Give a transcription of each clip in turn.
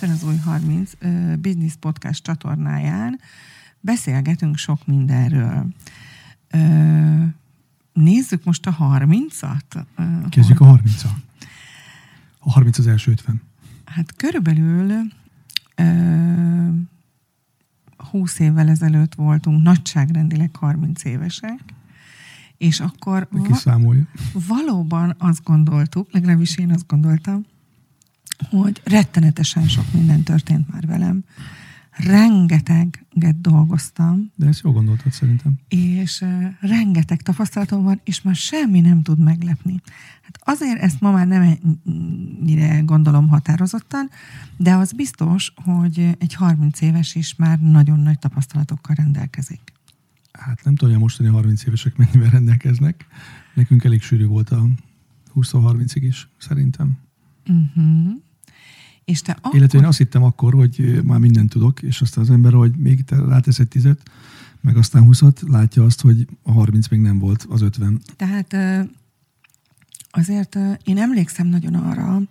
Hétfőn az új 30 uh, Business Podcast csatornáján beszélgetünk sok mindenről. Nézzük most a 30-at. Uh, Kezdjük a 30-at. A 30 az első 50. Hát körülbelül uh, 20 évvel ezelőtt voltunk nagyságrendileg 30 évesek, és akkor va- valóban azt gondoltuk, legalábbis én azt gondoltam, hogy rettenetesen sok minden történt már velem. Rengeteget dolgoztam. De ezt jól gondoltad szerintem. És rengeteg tapasztalatom van, és már semmi nem tud meglepni. Hát azért ezt ma már nem ennyire gondolom határozottan, de az biztos, hogy egy 30 éves is már nagyon nagy tapasztalatokkal rendelkezik. Hát nem tudom, hogy a mostani 30 évesek mennyivel rendelkeznek. Nekünk elég sűrű volt a 20-30-ig is, szerintem. Uh-huh. És te akkor... Illetve én azt hittem akkor, hogy már mindent tudok, és aztán az ember, hogy még te rátesz egy tizet, meg aztán 20 látja azt, hogy a 30 még nem volt, az 50. Tehát azért én emlékszem nagyon arra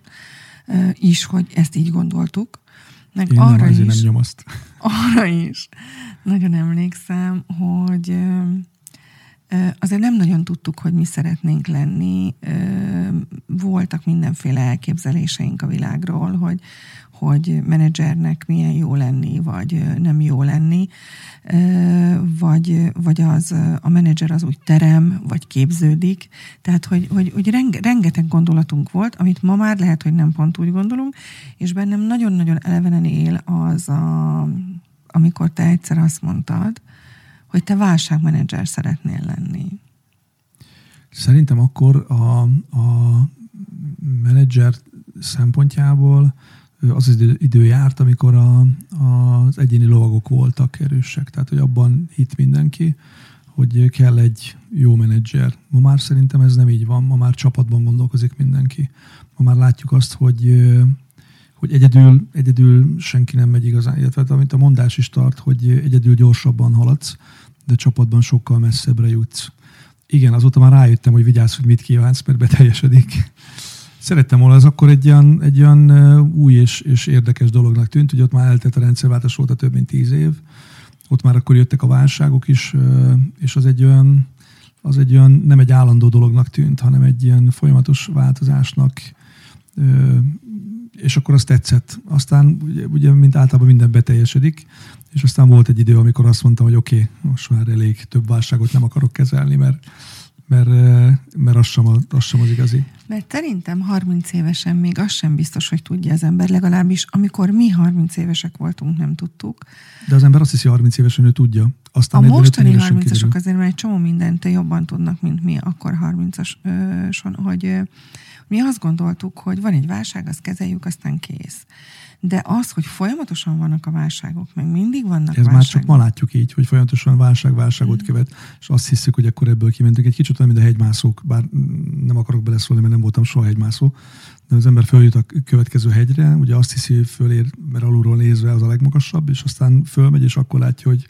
is, hogy ezt így gondoltuk, meg én arra nem, is, nem nyomaszt. Arra is. Nagyon emlékszem, hogy azért nem nagyon tudtuk, hogy mi szeretnénk lenni. Voltak mindenféle elképzeléseink a világról, hogy, hogy menedzsernek milyen jó lenni, vagy nem jó lenni, vagy, vagy az a menedzser az úgy terem, vagy képződik. Tehát, hogy, hogy, hogy renge, rengeteg gondolatunk volt, amit ma már lehet, hogy nem pont úgy gondolunk, és bennem nagyon-nagyon elevenen él az, a, amikor te egyszer azt mondtad, hogy te válságmenedzser szeretnél lenni? Szerintem akkor a, a menedzser szempontjából az az idő járt, amikor a, az egyéni lovagok voltak erősek. Tehát, hogy abban hit mindenki, hogy kell egy jó menedzser. Ma már szerintem ez nem így van, ma már csapatban gondolkozik mindenki. Ma már látjuk azt, hogy hogy egyedül, egyedül senki nem megy igazán, illetve amit a mondás is tart, hogy egyedül gyorsabban haladsz, de csapatban sokkal messzebbre jutsz. Igen, azóta már rájöttem, hogy vigyázz, hogy mit kívánsz, mert beteljesedik. Szerettem volna, ez akkor egy olyan, egy olyan új és, és érdekes dolognak tűnt, hogy ott már eltelt a rendszerváltás volt a több mint tíz év. Ott már akkor jöttek a válságok is, és az egy olyan, az egy olyan nem egy állandó dolognak tűnt, hanem egy ilyen folyamatos változásnak, és akkor az tetszett. Aztán ugye, ugye mint általában minden beteljesedik, és aztán volt egy idő, amikor azt mondtam, hogy oké, okay, most már elég több válságot nem akarok kezelni, mert mert, mert az, sem, az sem az igazi. Mert szerintem 30 évesen még az sem biztos, hogy tudja az ember, legalábbis amikor mi 30 évesek voltunk, nem tudtuk. De az ember azt hiszi 30 évesen, ő tudja. Aztán a mostani 30-asok azért már egy csomó mindent jobban tudnak, mint mi akkor 30-ason, hogy mi azt gondoltuk, hogy van egy válság, azt kezeljük, aztán kész. De az, hogy folyamatosan vannak a válságok, meg mindig vannak Ez válságok. már csak ma látjuk így, hogy folyamatosan válság válságot mm. követ, és azt hiszük, hogy akkor ebből kimentünk. Egy kicsit olyan, mint a hegymászók, bár nem akarok beleszólni, mert nem voltam soha hegymászó, de az ember följut a következő hegyre, ugye azt hiszi, hogy fölér, mert alulról nézve az a legmagasabb, és aztán fölmegy, és akkor látja, hogy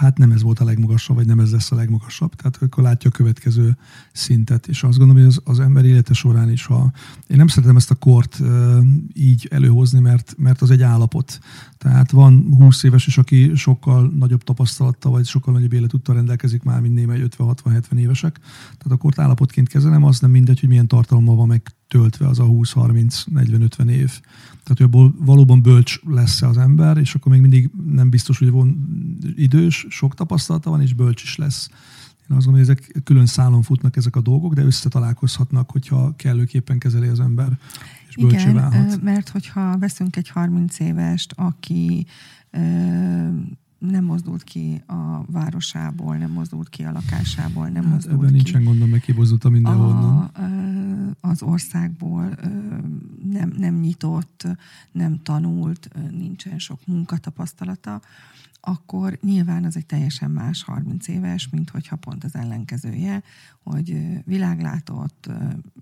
hát nem ez volt a legmagasabb, vagy nem ez lesz a legmagasabb. Tehát akkor látja a következő szintet. És azt gondolom, hogy az, az ember élete során is, ha én nem szeretem ezt a kort így előhozni, mert, mert az egy állapot. Tehát van 20 éves is, aki sokkal nagyobb tapasztalattal, vagy sokkal nagyobb életúttal rendelkezik már, mint némely 50-60-70 évesek. Tehát a kort állapotként kezelem, az nem mindegy, hogy milyen tartalommal van megtöltve az a 20-30-40-50 év. Tehát, hogy abból valóban bölcs lesz az ember, és akkor még mindig nem biztos, hogy van idős, sok tapasztalata van, és bölcs is lesz. Én azt gondolom, hogy ezek külön szálon futnak ezek a dolgok, de összetalálkozhatnak, hogyha kellőképpen kezeli az ember, és Igen, válhat. mert hogyha veszünk egy 30 évest, aki nem mozdult ki a városából, nem mozdult ki a lakásából, nem hát mozdult ebben ki. nincsen gondom, meg kibozdult mindenhonnan. A, az országból nem, nem nyitott, nem tanult, nincsen sok munkatapasztalata, akkor nyilván az egy teljesen más 30 éves, mint hogyha pont az ellenkezője, hogy világlátott,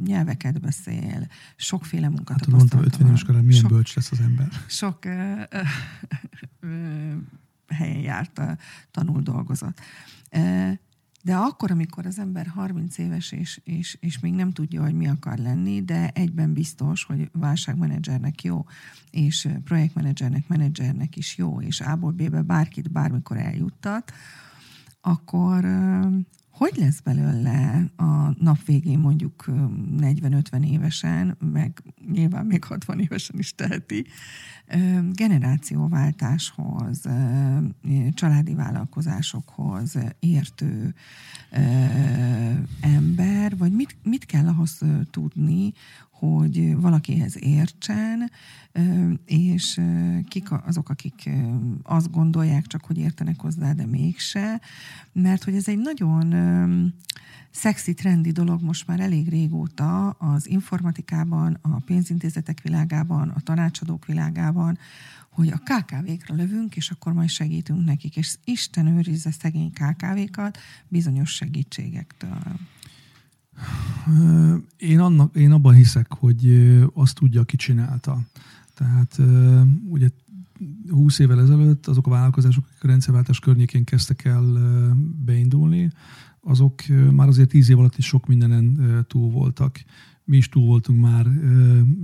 nyelveket beszél, sokféle munkatapasztalata Hát mondtam, 50 éves korán milyen sok, bölcs lesz az ember. Sok ö, ö, ö, helyen járt, tanul, dolgozott. De akkor, amikor az ember 30 éves, és, és, és még nem tudja, hogy mi akar lenni, de egyben biztos, hogy válságmenedzsernek jó, és projektmenedzsernek, menedzsernek is jó, és A-ból B-be bárkit bármikor eljuttat, akkor hogy lesz belőle a nap végén mondjuk 40-50 évesen, meg nyilván még 60 évesen is teheti, generációváltáshoz, családi vállalkozásokhoz értő ember, vagy mit, mit kell ahhoz tudni, hogy valakihez értsen, és kik azok, akik azt gondolják csak, hogy értenek hozzá, de mégse, mert hogy ez egy nagyon szexi, trendi dolog most már elég régóta az informatikában, a pénzintézetek világában, a tanácsadók világában, hogy a KKV-kra lövünk, és akkor majd segítünk nekik, és Isten őrizze szegény KKV-kat bizonyos segítségektől. Én, annak, én abban hiszek, hogy azt tudja, aki csinálta. Tehát ugye 20 évvel ezelőtt azok a vállalkozások, akik a rendszerváltás környékén kezdtek el beindulni, azok már azért 10 év alatt is sok mindenen túl voltak. Mi is túl voltunk már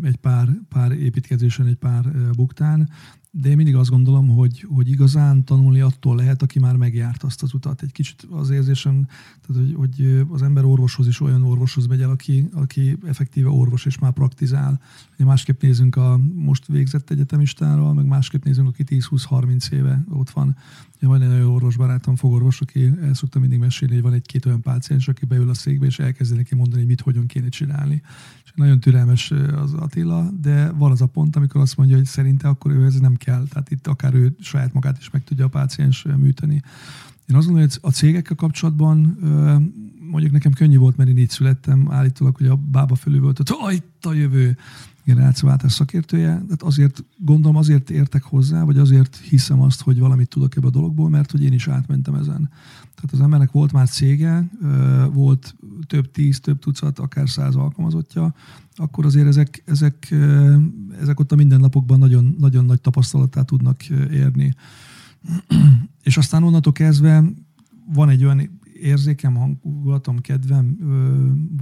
egy pár, pár építkezésen, egy pár buktán, de én mindig azt gondolom, hogy, hogy igazán tanulni attól lehet, aki már megjárt azt az utat. Egy kicsit az érzésem, tehát hogy, hogy az ember orvoshoz is olyan orvoshoz megy el, aki, aki effektíve orvos és már praktizál. Ugye másképp nézünk a most végzett egyetemistára, meg másképp nézünk, aki 10-20-30 éve ott van. Ugye van egy nagyon orvos barátom, fogorvos, aki el szokta mindig mesélni, hogy van egy-két olyan páciens, aki beül a székbe, és elkezdi neki mondani, hogy mit, hogyan kéne csinálni. És nagyon türelmes az Attila, de van az a pont, amikor azt mondja, hogy szerinte akkor ő ez nem kell. Tehát itt akár ő saját magát is meg tudja a páciens műteni. Én azt gondolom, hogy a cégekkel kapcsolatban mondjuk nekem könnyű volt, mert én így születtem, állítólag, hogy a bába fölül volt, hogy itt a jövő generációváltás szakértője, tehát azért gondolom, azért értek hozzá, vagy azért hiszem azt, hogy valamit tudok ebbe a dologból, mert hogy én is átmentem ezen. Tehát az embernek volt már cége, volt több tíz, több tucat, akár száz alkalmazottja, akkor azért ezek, ezek, ezek ott a mindennapokban nagyon, nagyon nagy tapasztalatát tudnak érni. És aztán onnantól kezdve van egy olyan érzékem, hangulatom, kedvem,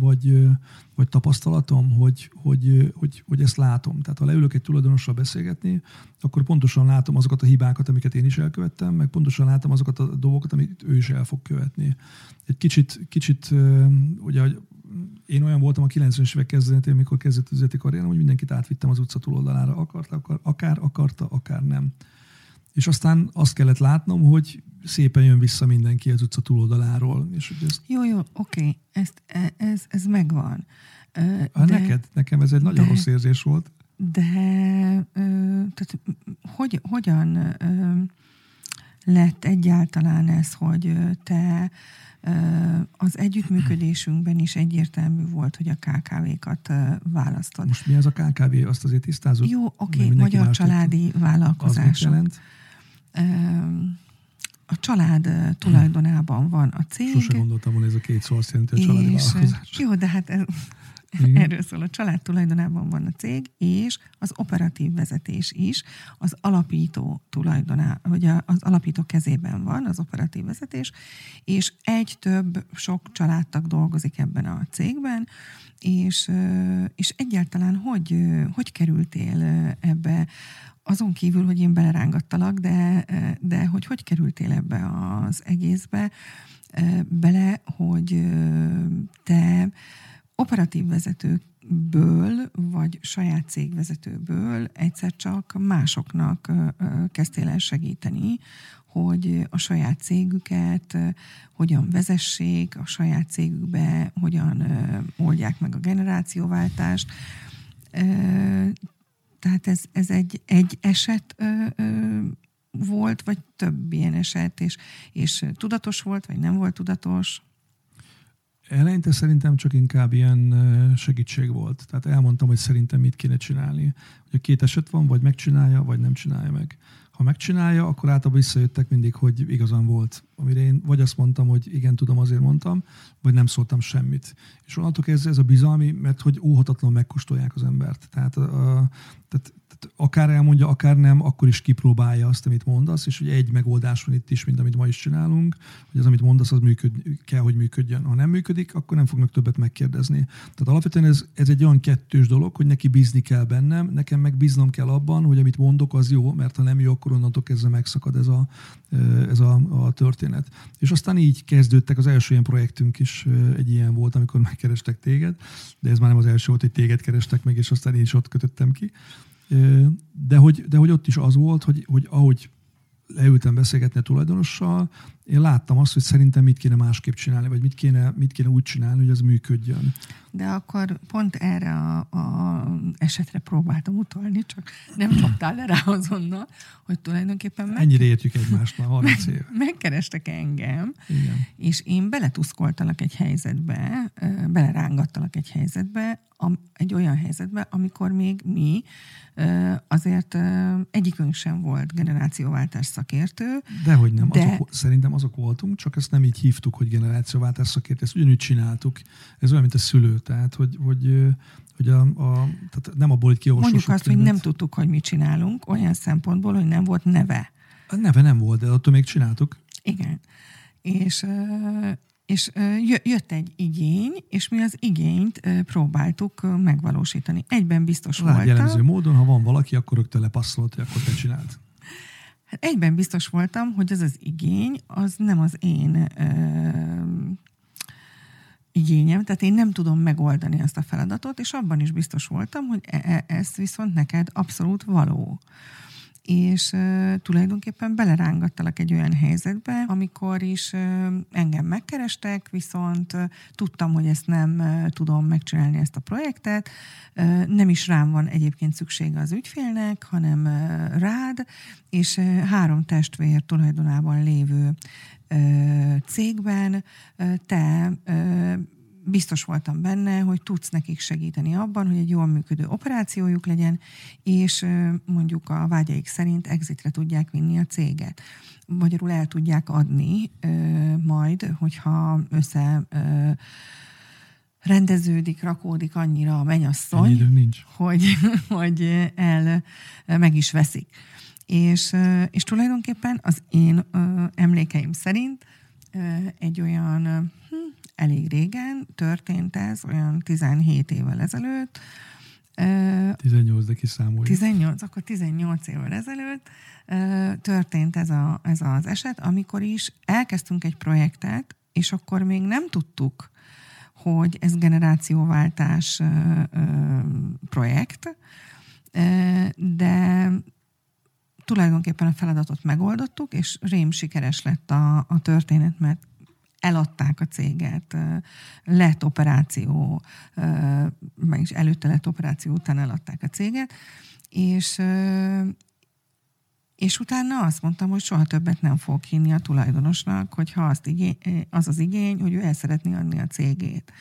vagy, vagy tapasztalatom, hogy, hogy, hogy, hogy ezt látom. Tehát ha leülök egy tulajdonossal beszélgetni, akkor pontosan látom azokat a hibákat, amiket én is elkövettem, meg pontosan látom azokat a dolgokat, amit ő is el fog követni. Egy kicsit, kicsit ugye, én olyan voltam a 90-es évek kezdetén, amikor kezdett üzleti karrierem, hogy mindenkit átvittem az utca túloldalára, akarta, akar, akár akarta, akár nem. És aztán azt kellett látnom, hogy szépen jön vissza mindenki az utca túloldaláról. És hogy ezt... Jó, jó, oké, ezt, e, ez, ez megvan. De, neked, nekem ez egy nagyon de, rossz érzés volt. De tehát, hogy, hogyan lett egyáltalán ez, hogy te az együttműködésünkben is egyértelmű volt, hogy a KKV-kat választod. Most mi az a KKV? Azt azért tisztázunk. Jó, oké, okay, magyar családi vállalkozások. Az a család tulajdonában van a cég. Sose gondoltam volna, ez a két szó azt jelenti, a családi vállalkozás. Jó, de hát ez, igen. Erről szól, a család tulajdonában van a cég, és az operatív vezetés is. Az alapító tulajdoná, vagy az alapító kezében van az operatív vezetés, és egy több sok családtag dolgozik ebben a cégben, és, és egyáltalán hogy, hogy kerültél ebbe? Azon kívül, hogy én belerángattalak, de, de hogy hogy kerültél ebbe az egészbe? Bele, hogy te operatív vezetőből, vagy saját cégvezetőből egyszer csak másoknak kezdtél el segíteni, hogy a saját cégüket hogyan vezessék, a saját cégükbe hogyan oldják meg a generációváltást. Tehát ez, ez egy, egy eset volt, vagy több ilyen eset, és, és tudatos volt, vagy nem volt tudatos? Eleinte szerintem csak inkább ilyen segítség volt. Tehát elmondtam, hogy szerintem mit kéne csinálni. Hogy a két eset van, vagy megcsinálja, vagy nem csinálja meg. Ha megcsinálja, akkor általában visszajöttek mindig, hogy igazán volt. Amire én vagy azt mondtam, hogy igen, tudom, azért mondtam, vagy nem szóltam semmit. És onnantól kezdve ez a bizalmi, mert hogy óhatatlanul megkóstolják az embert. Tehát, a, tehát akár elmondja, akár nem, akkor is kipróbálja azt, amit mondasz, és ugye egy megoldás van itt is, mint amit ma is csinálunk, hogy az, amit mondasz, az működ, kell, hogy működjön. Ha nem működik, akkor nem fognak többet megkérdezni. Tehát alapvetően ez, ez egy olyan kettős dolog, hogy neki bízni kell bennem, nekem meg bíznom kell abban, hogy amit mondok, az jó, mert ha nem jó, akkor onnantól kezdve megszakad ez a, ez a, a történet. És aztán így kezdődtek, az első ilyen projektünk is egy ilyen volt, amikor megkerestek téged, de ez már nem az első volt, hogy téged kerestek meg, és aztán én is ott kötöttem ki. De hogy, de hogy ott is az volt, hogy, hogy ahogy leültem beszélgetni a tulajdonossal, én láttam azt, hogy szerintem mit kéne másképp csinálni, vagy mit kéne, mit kéne úgy csinálni, hogy az működjön. De akkor pont erre a, a esetre próbáltam utalni, csak nem csaptál le rá azonnal, hogy tulajdonképpen meg... Ennyire értjük egymást már 30 éve. Megkerestek engem, Igen. és én beletuszkoltalak egy helyzetbe, belerángattalak egy helyzetbe, egy olyan helyzetbe, amikor még mi azért egyikünk sem volt generációváltás szakértő. Dehogy nem, de... azok, szerintem azok voltunk, csak ezt nem így hívtuk, hogy generációváltás szakértő, ezt ugyanúgy csináltuk. Ez olyan, mint a szülő, tehát hogy, hogy hogy a, a, tehát nem abból, hogy kiolvasok. Mondjuk azt, hogy nem tudtuk, hogy mit csinálunk, olyan szempontból, hogy nem volt neve. A neve nem volt, de attól még csináltuk. Igen. És, és jött egy igény, és mi az igényt próbáltuk megvalósítani. Egyben biztos Lát, voltam. jellemző módon, ha van valaki, akkor rögtön lepasszolt, akkor te csináld. Hát egyben biztos voltam, hogy ez az igény, az nem az én ö, igényem, tehát én nem tudom megoldani ezt a feladatot, és abban is biztos voltam, hogy e- e- ez viszont neked abszolút való és uh, tulajdonképpen belerángattalak egy olyan helyzetbe, amikor is uh, engem megkerestek, viszont uh, tudtam, hogy ezt nem tudom megcsinálni ezt a projektet, nem is rám van egyébként szüksége az ügyfélnek, hanem rád, és három testvér tulajdonában lévő cégben te biztos voltam benne, hogy tudsz nekik segíteni abban, hogy egy jól működő operációjuk legyen, és mondjuk a vágyaik szerint exitre tudják vinni a céget. Magyarul el tudják adni majd, hogyha össze rendeződik, rakódik annyira a menyasszony, nincs. hogy, hogy el meg is veszik. És, és tulajdonképpen az én emlékeim szerint egy olyan elég régen történt ez, olyan 17 évvel ezelőtt. 18, de kiszámoljuk. 18, akkor 18 évvel ezelőtt történt ez, a, ez az eset, amikor is elkezdtünk egy projektet, és akkor még nem tudtuk, hogy ez generációváltás projekt, de tulajdonképpen a feladatot megoldottuk, és rém sikeres lett a, a történet, mert eladták a céget, lett operáció, is előtte lett operáció, után eladták a céget, és és utána azt mondtam, hogy soha többet nem fog hinni a tulajdonosnak, hogyha azt igény, az az igény, hogy ő el szeretné adni a cégét.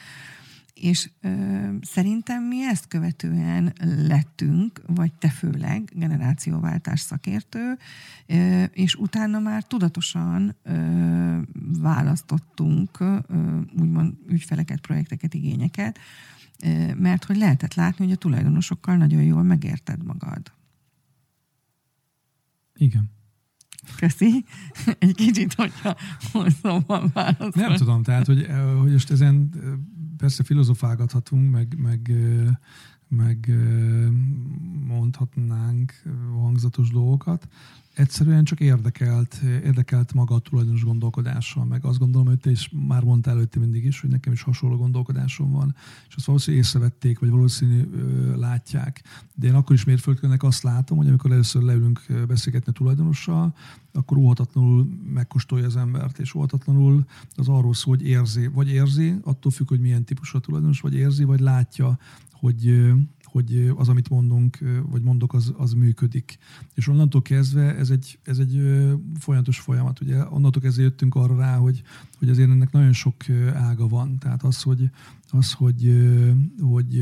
És ö, szerintem mi ezt követően lettünk, vagy te főleg, generációváltás szakértő, ö, és utána már tudatosan ö, választottunk ö, úgymond ügyfeleket, projekteket, igényeket, ö, mert hogy lehetett látni, hogy a tulajdonosokkal nagyon jól megérted magad. Igen. Köszi. Egy kicsit, hogyha hosszabban válaszol. Nem tudom, tehát, hogy, hogy most ezen persze filozofálgathatunk, meg, meg, meg mondhatnánk hangzatos dolgokat. Egyszerűen csak érdekelt, érdekelt maga a tulajdonos gondolkodással, meg azt gondolom, hogy te is már mondtál előtte mindig is, hogy nekem is hasonló gondolkodásom van, és azt valószínűleg észrevették, vagy valószínű látják. De én akkor is mérföldkönnek azt látom, hogy amikor először leülünk beszélgetni a tulajdonossal, akkor óhatatlanul megkóstolja az embert, és óhatatlanul az arról szól, hogy érzi, vagy érzi, attól függ, hogy milyen típusú a tulajdonos, vagy érzi, vagy látja, hogy, hogy az, amit mondunk, vagy mondok, az, az működik. És onnantól kezdve ez egy, ez egy folyamatos folyamat. Ugye onnantól kezdve jöttünk arra rá, hogy, hogy azért ennek nagyon sok ága van. Tehát az, hogy, az, hogy, hogy,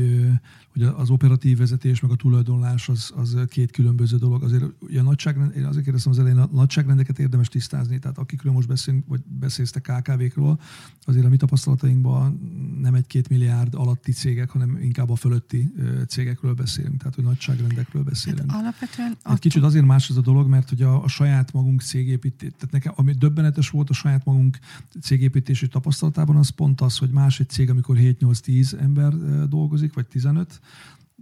hogy az operatív vezetés meg a tulajdonlás az, az két különböző dolog. Azért a nagyságrend, én azért kérdeztem az elején, a nagyságrendeket érdemes tisztázni, tehát akikről most beszélünk, vagy beszéltek KKV-król, azért a mi tapasztalatainkban nem egy-két milliárd alatti cégek, hanem inkább a fölötti cégekről beszélünk, tehát hogy nagyságrendekről beszélünk. Hát alapvetően egy kicsit azért más ez a dolog, mert hogy a, a saját magunk cégépítés, tehát nekem, ami döbbenetes volt a saját magunk cégépítési tapasztalatában, az pont az, hogy más egy cég, amikor 7-8-10 ember dolgozik, vagy 15,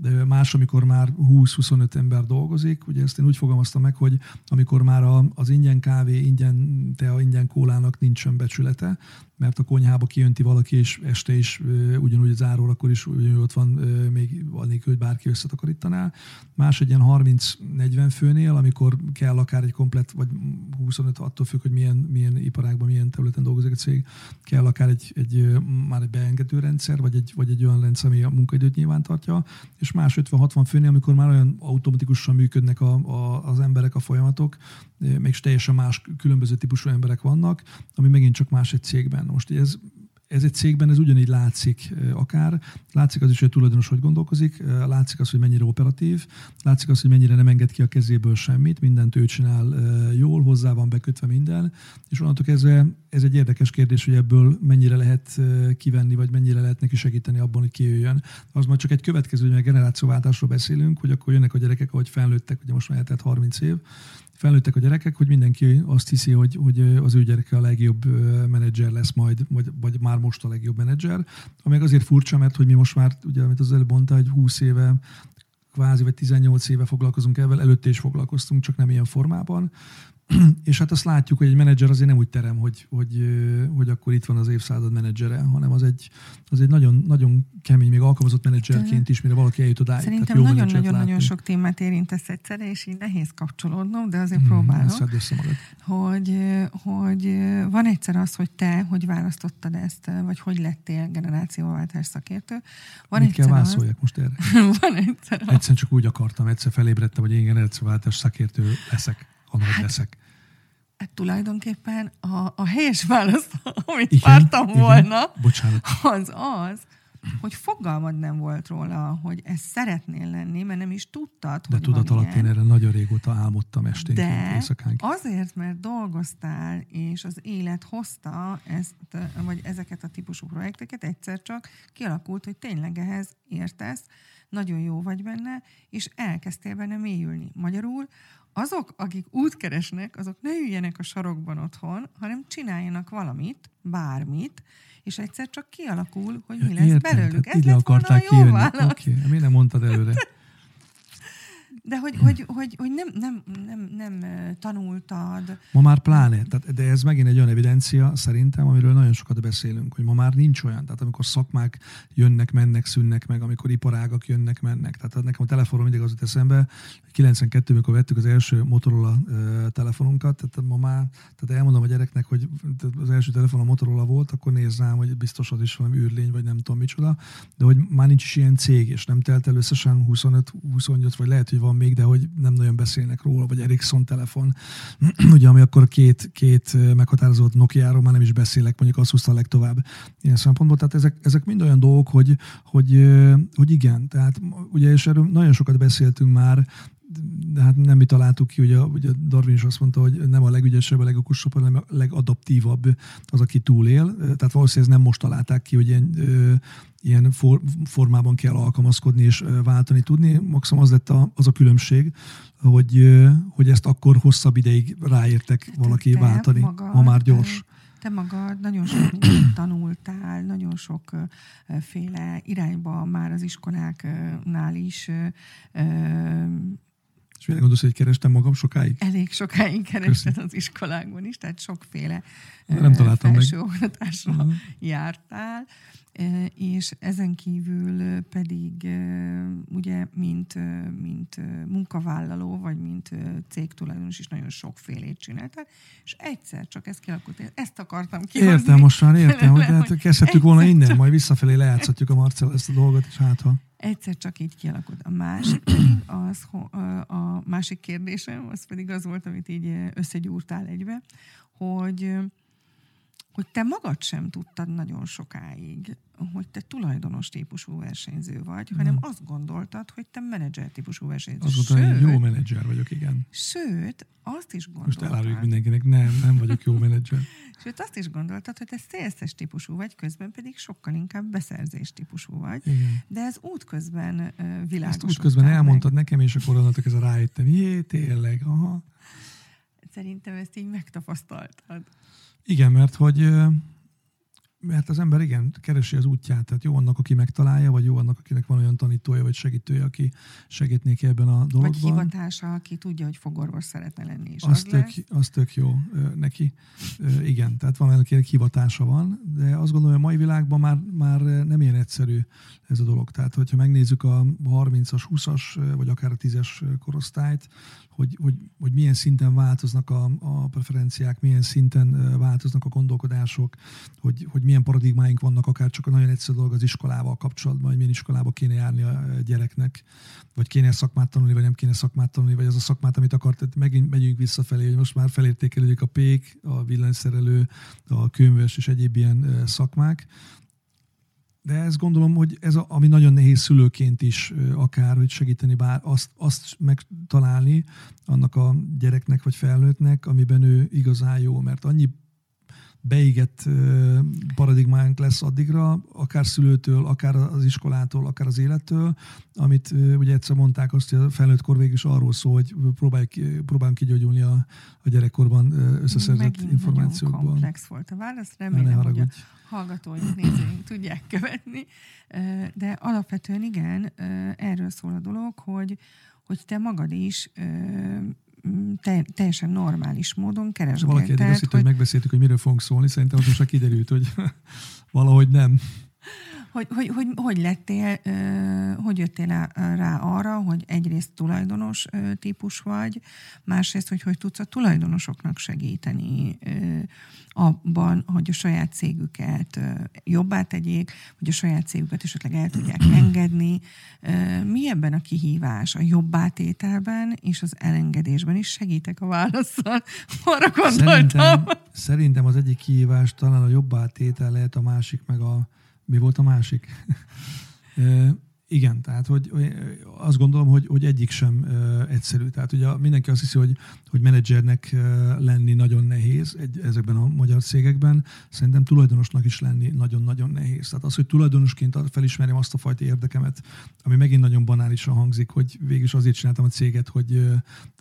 de más, amikor már 20-25 ember dolgozik. Ugye ezt én úgy fogalmaztam meg, hogy amikor már az ingyen kávé, ingyen tea, ingyen kólának nincsen becsülete, mert a konyhába kijönti valaki, és este is ugyanúgy az áról, akkor is ugyanúgy ott van még annélkül, hogy bárki összetakarítaná. Más egy ilyen 30-40 főnél, amikor kell akár egy komplet, vagy 25, attól függ, hogy milyen, milyen iparágban, milyen területen dolgozik a cég, kell akár egy, egy már egy beengedő rendszer, vagy egy, vagy egy olyan rendszer, ami a munkaidőt nyilván tartja, és más 50-60 főnél, amikor már olyan automatikusan működnek a, a, az emberek, a folyamatok, még teljesen más különböző típusú emberek vannak, ami megint csak más egy cégben. Most ez ez egy cégben ez ugyanígy látszik akár. Látszik az is, hogy a tulajdonos hogy gondolkozik, látszik az, hogy mennyire operatív, látszik az, hogy mennyire nem enged ki a kezéből semmit, mindent ő csinál jól, hozzá van bekötve minden, és onnantól kezdve ez egy érdekes kérdés, hogy ebből mennyire lehet kivenni, vagy mennyire lehet neki segíteni abban, hogy kijöjjön. Az majd csak egy következő, hogy a generációváltásról beszélünk, hogy akkor jönnek a gyerekek, ahogy felnőttek, ugye most már eltelt 30 év, felnőttek a gyerekek, hogy mindenki azt hiszi, hogy, hogy az ő gyereke a legjobb menedzser lesz majd, vagy, vagy már most a legjobb menedzser. Ami azért furcsa, mert hogy mi most már, ugye, amit az előbb mondta, egy 20 éve kvázi, vagy 18 éve foglalkozunk ezzel, előtte is foglalkoztunk, csak nem ilyen formában. és hát azt látjuk, hogy egy menedzser azért nem úgy terem, hogy, hogy, hogy akkor itt van az évszázad menedzsere, hanem az egy, az egy nagyon, nagyon kemény, még alkalmazott menedzserként is, mire valaki eljut odáig. Szerintem nagyon-nagyon sok témát érintesz egyszerre, és így nehéz kapcsolódnom, de azért hmm, próbálom. Hogy, hogy van egyszer az, hogy te, hogy választottad ezt, vagy hogy lettél generációváltás szakértő. Van Mit kell válaszoljak az... most erre? van egyszer. Egyszer csak úgy akartam, egyszer felébredtem, hogy én generációváltás szakértő leszek ha nagy hát, leszek. Hát tulajdonképpen a, a helyes válasz, amit igen, vártam igen, volna, bocsánat. az az, hogy fogalmad nem volt róla, hogy ezt szeretnél lenni, mert nem is tudtad, De hogy tudat alatt én erre nagyon régóta álmodtam esténként, De éjszakánként. azért, mert dolgoztál, és az élet hozta ezt, vagy ezeket a típusú projekteket, egyszer csak kialakult, hogy tényleg ehhez értesz, nagyon jó vagy benne, és elkezdtél benne mélyülni. Magyarul azok, akik út keresnek, azok ne üljenek a sarokban otthon, hanem csináljanak valamit, bármit, és egyszer csak kialakul, hogy mi lesz Értem, belőlük. Ez ide akarták kijönni. Oké, okay. miért nem mondtad előre? De hogy, hogy, hogy, hogy nem, nem, nem, nem tanultad. Ma már pláne, tehát, de ez megint egy olyan evidencia szerintem, amiről nagyon sokat beszélünk, hogy ma már nincs olyan. Tehát amikor szakmák jönnek, mennek, szűnnek meg, amikor iparágak jönnek, mennek. Tehát nekem a telefonon mindig az jut eszembe, 92 amikor vettük az első Motorola telefonunkat, tehát ma már, tehát elmondom a gyereknek, hogy az első telefon a Motorola volt, akkor nézz rám, hogy biztos az is valami űrlény, vagy nem tudom micsoda, de hogy már nincs is ilyen cég, és nem telt el összesen 25-28, vagy lehet, hogy van még, de hogy nem nagyon beszélnek róla, vagy Ericsson telefon, ugye, ami akkor két, két meghatározott Nokia-ról már nem is beszélek, mondjuk azt húzta a legtovább ilyen szempontból. Tehát ezek, ezek mind olyan dolgok, hogy, hogy, hogy igen, tehát ugye, és erről nagyon sokat beszéltünk már, de hát nem mi találtuk ki, ugye, ugye Darwin is azt mondta, hogy nem a legügyesebb, a legokosabb, hanem a legadaptívabb az, aki túlél. Tehát valószínűleg nem most találták ki, hogy ilyen, ilyen for, formában kell alkalmazkodni és váltani tudni. Maximum az lett a, az a különbség, hogy, hogy ezt akkor hosszabb ideig ráértek valaki Te váltani, magad, ha már gyors. Te magad nagyon sok tanultál, nagyon sokféle irányba már az iskoláknál is és mire gondolsz, hogy kerestem magam sokáig? Elég sokáig kerested Köszön. az iskolákban is, tehát sokféle nem találtam felsőoktatásra uh-huh. jártál, és ezen kívül pedig ugye, mint, mint munkavállaló, vagy mint cégtulajdonos is nagyon sokfélét csináltál, és egyszer csak ez kialakult. Ezt akartam kihozni. Értem, most már értem, hogy hát kezdhetjük volna innen, majd visszafelé lejátszhatjuk a Marcel ezt a dolgot, és hát ha... Egyszer csak így kialakult. A másik pedig az, a másik kérdésem, az pedig az volt, amit így összegyúrtál egybe, hogy hogy te magad sem tudtad nagyon sokáig, hogy te tulajdonos típusú versenyző vagy, hanem hmm. azt gondoltad, hogy te menedzser típusú versenyző. Azt gondoltam, hogy jó menedzser vagyok, igen. Sőt, azt is gondoltad. Most eláruljuk mindenkinek, nem, nem vagyok jó menedzser. Sőt, azt is gondoltad, hogy te szélszes típusú vagy, közben pedig sokkal inkább beszerzés típusú vagy. Igen. De ez útközben világosodtál Ezt útközben elmondtad meg. nekem, és akkor onnantól ez a rájöttem. Jé, tényleg, aha. Szerintem ezt így megtapasztaltad. Igen, mert hogy mert az ember igen, keresi az útját, tehát jó annak, aki megtalálja, vagy jó annak, akinek van olyan tanítója, vagy segítője, aki segít neki ebben a dologban. Vagy hivatása, aki tudja, hogy fogorvos szeretne lenni, és az, az, tök, az tök jó neki. Igen, tehát van akinek hivatása van, de azt gondolom, hogy a mai világban már, már nem ilyen egyszerű ez a dolog. Tehát, hogyha megnézzük a 30-as, 20-as, vagy akár a 10-es korosztályt, hogy, hogy, hogy milyen szinten változnak a, a preferenciák, milyen szinten változnak a gondolkodások, hogy, hogy milyen paradigmáink vannak, akár csak a nagyon egyszerű dolog az iskolával kapcsolatban, hogy milyen iskolába kéne járni a gyereknek, vagy kéne szakmát tanulni, vagy nem kéne szakmát tanulni, vagy az a szakmát, amit akart, megint megyünk visszafelé, hogy most már felértékelődik a pék, a villanyszerelő, a könyves és egyéb ilyen szakmák, de ezt gondolom, hogy ez a, ami nagyon nehéz szülőként is akár, hogy segíteni bár azt, azt megtalálni annak a gyereknek vagy felnőttnek, amiben ő igazán jó, mert annyi beégett paradigmánk lesz addigra, akár szülőtől, akár az iskolától, akár az élettől, amit ugye egyszer mondták azt, hogy a felnőtt kor végül is arról szól, hogy próbáljuk, próbálunk kigyógyulni a, a gyerekkorban összeszerzett Megint információkból. komplex volt a válasz, remélem, hogy a hallgatóink, nézőink tudják követni, de alapvetően igen, erről szól a dolog, hogy, hogy te magad is te, teljesen normális módon keresgélted. Valaki eddig azt hitt, hogy... hogy megbeszéltük, hogy miről fogunk szólni, szerintem az most már kiderült, hogy valahogy nem hogy, hogy, hogy, hogy lettél, hogy jöttél rá arra, hogy egyrészt tulajdonos típus vagy, másrészt, hogy hogy tudsz a tulajdonosoknak segíteni abban, hogy a saját cégüket jobbá tegyék, hogy a saját cégüket esetleg el tudják engedni. Mi ebben a kihívás? A jobbátételben és az elengedésben is segítek a válaszsal. Arra gondoltam. Szerintem, szerintem az egyik kihívás talán a jobbátétel lehet, a másik meg a mi volt a másik? Igen, tehát hogy, azt gondolom, hogy, hogy egyik sem uh, egyszerű. Tehát ugye mindenki azt hiszi, hogy, hogy menedzsernek lenni nagyon nehéz egy, ezekben a magyar cégekben. Szerintem tulajdonosnak is lenni nagyon-nagyon nehéz. Tehát az, hogy tulajdonosként felismerjem azt a fajta érdekemet, ami megint nagyon banálisan hangzik, hogy végül azért csináltam a céget, hogy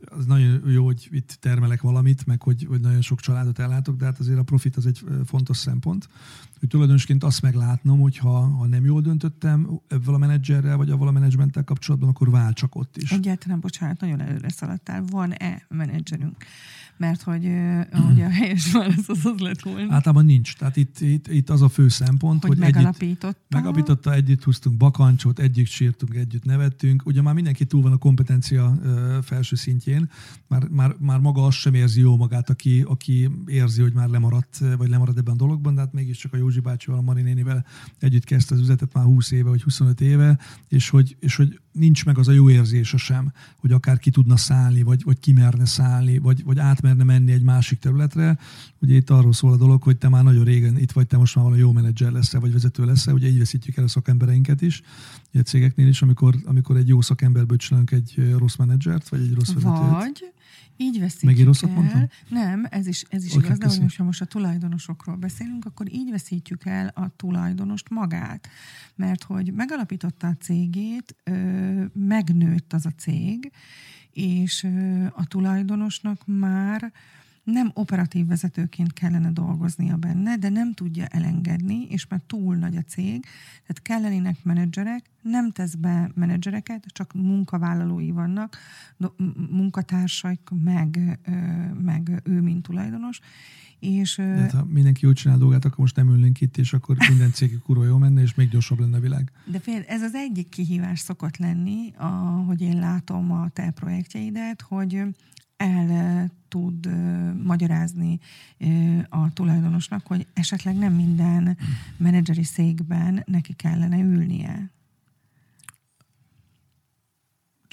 az nagyon jó, hogy itt termelek valamit, meg hogy, hogy nagyon sok családot ellátok, de hát azért a profit az egy fontos szempont. Hogy tulajdonosként azt meglátnom, hogy ha, ha nem jól döntöttem ebből a menedzserrel, vagy avval a menedzsmenttel kapcsolatban, akkor váltsak ott is. Egyáltalán, bocsánat, nagyon előre szaladtál. Van-e menedzserünk? Mert hogy ugye a helyes válasz az az lett volna. Általában nincs. Tehát itt, itt, itt az a fő szempont, hogy, hogy megalapította. Együtt, megalapította, együtt húztunk bakancsot, együtt sírtunk, együtt nevettünk. Ugye már mindenki túl van a kompetencia felső szintjén, már, már, már maga az sem érzi jó magát, aki, aki érzi, hogy már lemaradt, vagy lemarad ebben a dologban, de hát mégiscsak a Józsi bácsival, a Mari nénivel együtt kezdte az üzletet már 20 éve, vagy 25 éve, és hogy, és hogy nincs meg az a jó érzése sem, hogy akár ki tudna szállni, vagy, vagy ki merne szállni, vagy, vagy átmerne menni egy másik területre. Ugye itt arról szól a dolog, hogy te már nagyon régen itt vagy, te most már valami jó menedzser leszel, vagy vezető leszel, ugye így veszítjük el a szakembereinket is, a cégeknél is, amikor, amikor egy jó szakemberből csinálunk egy rossz menedzsert, vagy egy rossz vezetőt. Vagy így veszítjük Megint rosszat el. Mondtam? Nem, ez is, ez is okay, igaz, de hogy most, ha most a tulajdonosokról beszélünk, akkor így veszítjük el a tulajdonost magát. Mert hogy megalapította a cégét, megnőtt az a cég, és a tulajdonosnak már nem operatív vezetőként kellene dolgoznia benne, de nem tudja elengedni, és már túl nagy a cég, tehát kellenének menedzserek, nem tesz be menedzsereket, csak munkavállalói vannak, munkatársak, meg, meg ő, mint tulajdonos, és, De ha mindenki úgy csinál dolgát, akkor most nem ülnénk itt, és akkor minden cég kurva jó menne, és még gyorsabb lenne a világ. De fél, ez az egyik kihívás szokott lenni, ahogy én látom a te projektjeidet, hogy el tud magyarázni a tulajdonosnak, hogy esetleg nem minden menedzseri székben neki kellene ülnie.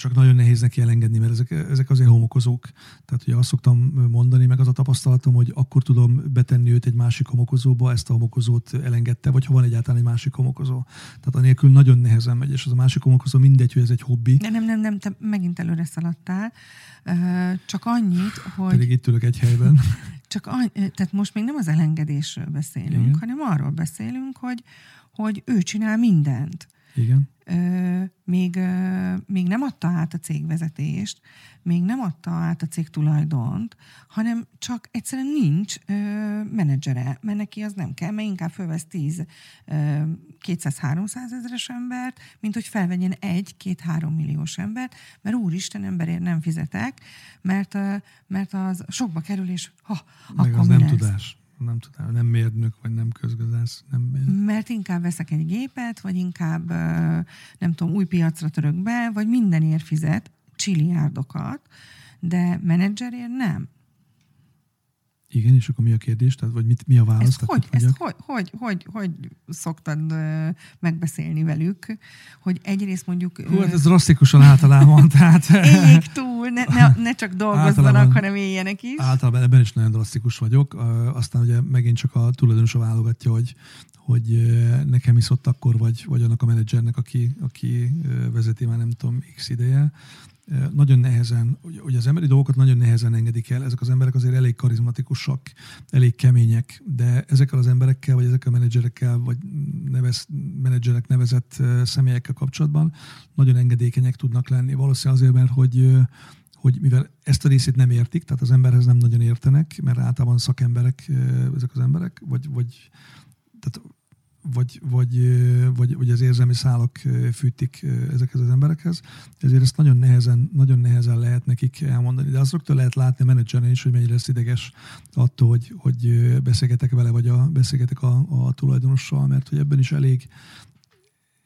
Csak nagyon nehéz neki elengedni, mert ezek, ezek azért homokozók. Tehát ugye azt szoktam mondani, meg az a tapasztalatom, hogy akkor tudom betenni őt egy másik homokozóba, ezt a homokozót elengedte, vagy ha van egyáltalán egy másik homokozó. Tehát anélkül nagyon nehezen megy, és az a másik homokozó mindegy, hogy ez egy hobbi. Nem, nem, nem, nem te megint előre szaladtál. Csak annyit, hogy... Pedig itt ülök egy helyben. Csak annyi, tehát most még nem az elengedésről beszélünk, Igen. hanem arról beszélünk, hogy, hogy ő csinál mindent. Igen. Ö, még, ö, még nem adta át a cégvezetést, még nem adta át a cég tulajdont, hanem csak egyszerűen nincs ö, menedzsere, mert neki az nem kell, mert inkább fölvesz 10 200-300 ezeres embert, mint hogy felvegyen egy, két, három milliós embert, mert úristen emberért nem fizetek, mert, mert az sokba kerül, és ha, Meg akkor az nem lesz? tudás nem tudom, nem mérnök, vagy nem közgazdász. Nem mérnök. Mert inkább veszek egy gépet, vagy inkább, nem tudom, új piacra török be, vagy mindenért fizet csiliárdokat, de menedzserért nem. Igen, és akkor mi a kérdés? Tehát, vagy mit, mi a válasz? Ezt, hogy, ezt hogy, hogy, hogy, hogy szoktad megbeszélni velük, hogy egyrészt mondjuk... Hú, hát ez drasztikusan általában, tehát... Éljék túl, ne, ne, ne csak dolgozzanak, hanem éljenek is. Általában ebben is nagyon drasztikus vagyok. Aztán ugye megint csak a tulajdonosa válogatja, hogy hogy nekem is ott akkor, vagy, vagy annak a menedzsernek, aki, aki vezeti már nem tudom x ideje, nagyon nehezen, ugye az emberi dolgokat nagyon nehezen engedik el, ezek az emberek azért elég karizmatikusak, elég kemények, de ezekkel az emberekkel, vagy ezekkel a menedzserekkel, vagy nevez, menedzserek nevezett személyekkel kapcsolatban nagyon engedékenyek tudnak lenni. Valószínűleg azért, mert hogy hogy mivel ezt a részét nem értik, tehát az emberhez nem nagyon értenek, mert általában szakemberek ezek az emberek, vagy, vagy tehát vagy, vagy, vagy, vagy az érzelmi szálak fűtik ezekhez az emberekhez. Ezért ezt nagyon nehezen, nagyon nehezen lehet nekik elmondani. De azt rögtön lehet látni a menedzseren is, hogy mennyire lesz ideges attól, hogy, hogy beszélgetek vele, vagy a, beszélgetek a, a tulajdonossal, mert hogy ebben is elég,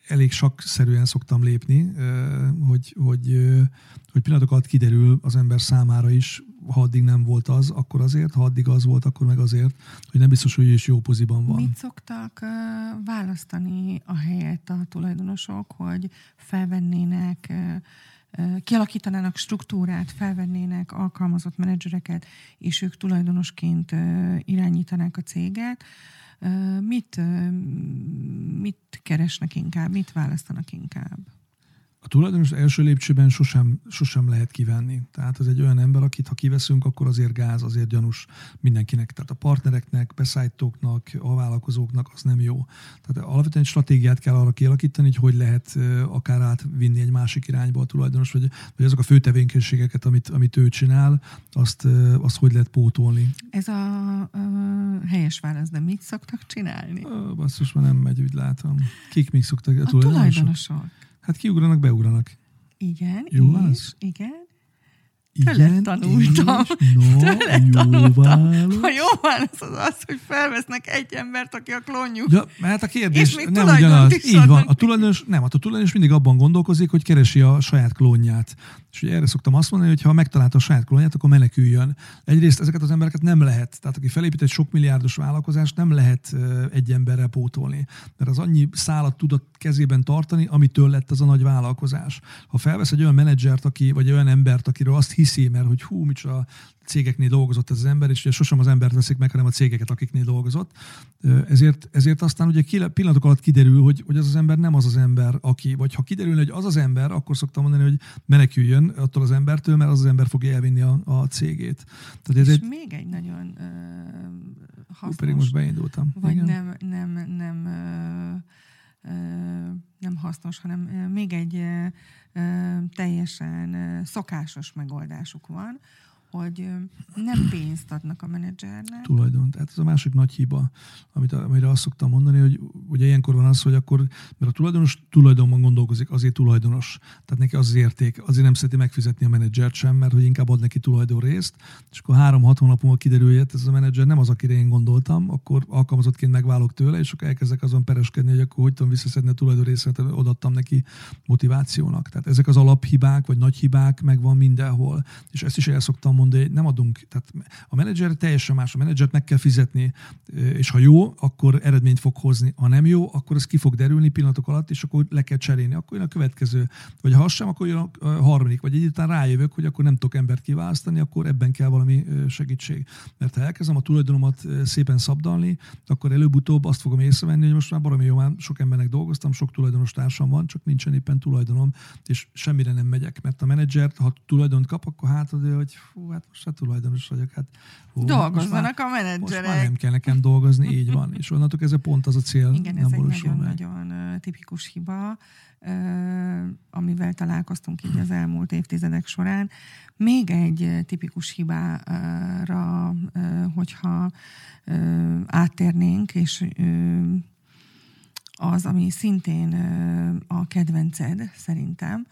elég sakszerűen szoktam lépni, hogy, hogy, hogy pillanatok alatt kiderül az ember számára is, ha addig nem volt az, akkor azért, ha addig az volt, akkor meg azért, hogy nem biztos, hogy is jó poziban van. Mit szoktak választani a helyet a tulajdonosok, hogy felvennének kialakítanának struktúrát, felvennének alkalmazott menedzsereket, és ők tulajdonosként irányítanák a céget. Mit, mit keresnek inkább, mit választanak inkább? A tulajdonos első lépcsőben sosem, sosem lehet kivenni. Tehát az egy olyan ember, akit ha kiveszünk, akkor azért gáz, azért gyanús mindenkinek. Tehát a partnereknek, beszállítóknak, a vállalkozóknak az nem jó. Tehát alapvetően egy stratégiát kell arra kialakítani, hogy hogy lehet akár átvinni egy másik irányba a tulajdonos, vagy, vagy azok a fő tevékenységeket, amit, amit ő csinál, azt, azt hogy lehet pótolni. Ez a, a helyes válasz, de mit szoktak csinálni? Basszus, már nem megy, úgy látom. Kik még szoktak? A, a tulajdonosok? tulajdonosok. Hát kiugranak, beugranak. Igen, Jó és, az? igen. Igen, tanultam. És, no, jó tanultam. A jó válasz az az, hogy felvesznek egy embert, aki a klónjuk. Ja, mert a kérdés nem ugyanaz. Így van. A tulajdonos, nem, hát a tulajdonos mindig abban gondolkozik, hogy keresi a saját klónját. És ugye erre szoktam azt mondani, hogy ha megtalálta a saját klónját, akkor meneküljön. Egyrészt ezeket az embereket nem lehet. Tehát aki felépít egy sok milliárdos vállalkozást, nem lehet egy emberre pótolni. Mert az annyi szálat tudott kezében tartani, amitől lett az a nagy vállalkozás. Ha felvesz egy olyan menedzsert, aki, vagy olyan embert, akiről azt hiszi, mert hogy hú, micsoda cégeknél dolgozott ez az ember, és ugye sosem az embert veszik meg, hanem a cégeket, akiknél dolgozott. Ezért, ezért aztán ugye pillanatok alatt kiderül, hogy, hogy az az ember nem az az ember, aki, vagy ha kiderül, hogy az az ember, akkor szoktam mondani, hogy meneküljön attól az embertől, mert az az ember fogja elvinni a, a cégét. Tehát ez és egy... még egy nagyon uh, hasznos... Hú, pedig most beindultam. Vagy Igen. nem, nem, nem uh, nem hasznos, hanem még egy teljesen szokásos megoldásuk van, hogy nem pénzt adnak a menedzsernek. Tulajdon. Tehát ez a másik nagy hiba, amit, amire azt szoktam mondani, hogy ugye ilyenkor van az, hogy akkor, mert a tulajdonos tulajdonban gondolkozik, azért tulajdonos. Tehát neki az az érték, azért nem szereti megfizetni a menedzsert sem, mert hogy inkább ad neki tulajdon részt, és akkor három-hat hónap múlva kiderül, hogy ez a menedzser nem az, akire én gondoltam, akkor alkalmazottként megválok tőle, és akkor elkezdek azon pereskedni, hogy akkor hogy tudom visszaszedni a tulajdon részt, odaadtam neki motivációnak. Tehát ezek az alaphibák, vagy nagy hibák megvan mindenhol. És ezt is el szoktam mondani, nem adunk, tehát a menedzser teljesen más, a menedzsert meg kell fizetni, és ha jó, akkor eredményt fog hozni. Ha nem jó, akkor ez ki fog derülni pillanatok alatt, és akkor le kell cserélni. Akkor jön a következő. Vagy ha az sem, akkor jön a harmadik. Vagy egyáltalán rájövök, hogy akkor nem tudok embert kiválasztani, akkor ebben kell valami segítség. Mert ha elkezdem a tulajdonomat szépen szabdalni, akkor előbb-utóbb azt fogom észrevenni, hogy most már baromi jó, már sok embernek dolgoztam, sok tulajdonos társam van, csak nincsen éppen tulajdonom, és semmire nem megyek, mert a menedzser, ha tulajdont kap, akkor hát hogy fú, hát most a tulajdonos vagyok. Hát, ó, Dolgozzanak már, a menedzserek. Most már nem kell nekem dolgozni, így van. És onnantól ez a pont az a cél. Igen, ez egy nagyon-nagyon tipikus hiba, amivel találkoztunk így az elmúlt évtizedek során. Még egy tipikus hibára, hogyha áttérnénk, és az, ami szintén a kedvenced, szerintem,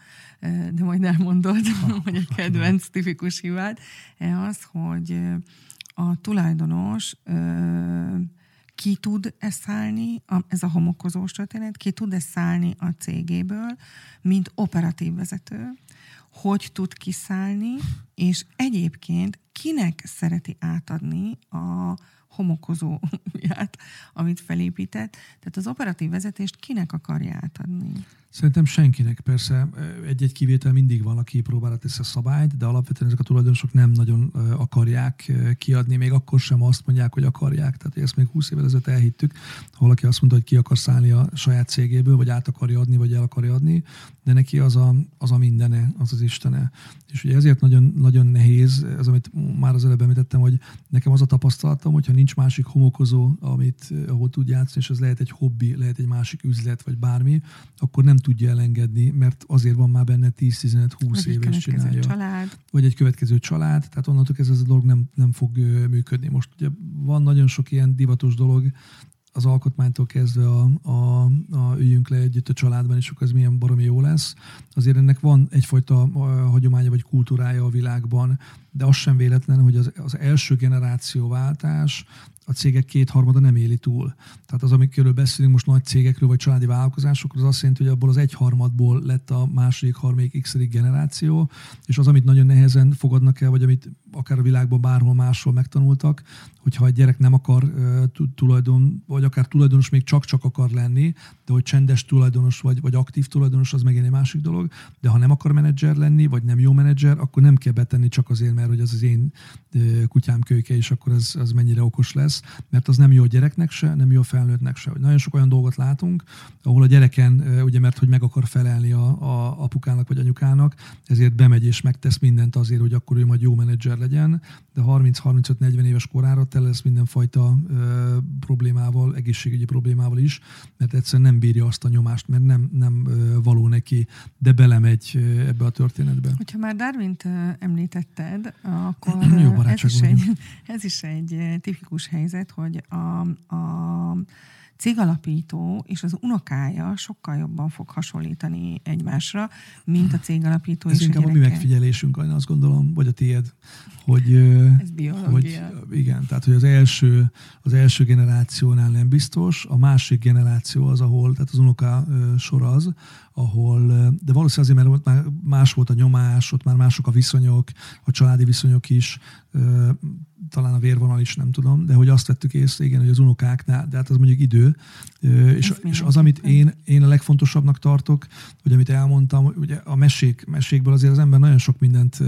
de majd elmondod, hogy a kedvenc tipikus hibád, e az, hogy a tulajdonos ki tud e szállni, ez a homokozós történet, ki tud e szállni a cégéből, mint operatív vezető, hogy tud kiszállni, és egyébként kinek szereti átadni a homokozóját, amit felépített. Tehát az operatív vezetést kinek akarja átadni? Szerintem senkinek. Persze egy-egy kivétel mindig van, aki próbálja teszi a szabályt, de alapvetően ezek a tulajdonosok nem nagyon akarják kiadni, még akkor sem azt mondják, hogy akarják. Tehát ezt még 20 évvel ezelőtt elhittük, ha valaki azt mondta, hogy ki akar szállni a saját cégéből, vagy át akarja adni, vagy el akarja adni, de neki az a, az a mindene, az az Istene. És ugye ezért nagyon, nagyon nehéz, ez amit már az előbb említettem, hogy nekem az a tapasztalatom, hogyha nincs másik homokozó, amit, ahol tud játszani, és ez lehet egy hobbi, lehet egy másik üzlet, vagy bármi, akkor nem tudja elengedni, mert azért van már benne 10-15-20 éves csinálja. Család. Vagy egy következő család, tehát onnantól ez, ez a dolog nem, nem fog működni. Most ugye van nagyon sok ilyen divatos dolog, az alkotmánytól kezdve a, a, a üljünk le együtt a családban, és akkor ez milyen baromi jó lesz. Azért ennek van egyfajta hagyománya vagy kultúrája a világban, de az sem véletlen, hogy az, az első generációváltás a cégek kétharmada nem éli túl. Tehát az, amikről beszélünk most nagy cégekről vagy családi vállalkozásokról, az azt jelenti, hogy abból az egyharmadból lett a második, harmadik, x generáció, és az, amit nagyon nehezen fogadnak el, vagy amit akár a világban bárhol máshol megtanultak, hogyha egy gyerek nem akar tulajdon, vagy akár tulajdonos még csak-csak akar lenni, de hogy csendes tulajdonos vagy, vagy aktív tulajdonos, az megint egy másik dolog, de ha nem akar menedzser lenni, vagy nem jó menedzser, akkor nem kell betenni csak azért, mert hogy az az én kutyám kölyke, és akkor az, az mennyire okos lesz, mert az nem jó a gyereknek se, nem jó a felnőttnek se. Nagyon sok olyan dolgot látunk, ahol a gyereken, ugye mert hogy meg akar felelni a, a apukának vagy anyukának, ezért bemegy és megtesz mindent azért, hogy akkor ő majd jó menedzser legyen, de 30-35-40 éves korára tele lesz mindenfajta ö, problémával, egészségügyi problémával is, mert egyszerűen nem bírja azt a nyomást, mert nem, nem ö, való neki, de belemegy ö, ebbe a történetbe. Hogyha már Darwint említetted, akkor Jó ez, is egy, ez is egy tipikus helyzet, hogy a, a cégalapító és az unokája sokkal jobban fog hasonlítani egymásra, mint a cégalapító Ez és inkább a, a mi megfigyelésünk, azt gondolom, vagy a tiéd, hogy, Ez hogy igen, tehát hogy az első, az első generációnál nem biztos, a másik generáció az, ahol, tehát az unoka sor az, ahol, de valószínűleg azért, mert ott már más volt a nyomás, ott már mások a viszonyok, a családi viszonyok is, talán a vérvonal is, nem tudom, de hogy azt vettük észre, igen, hogy az unokáknál, de hát az mondjuk idő, és, és az, amit én, én a legfontosabbnak tartok, hogy amit elmondtam, ugye a mesék, mesékből azért az ember nagyon sok mindent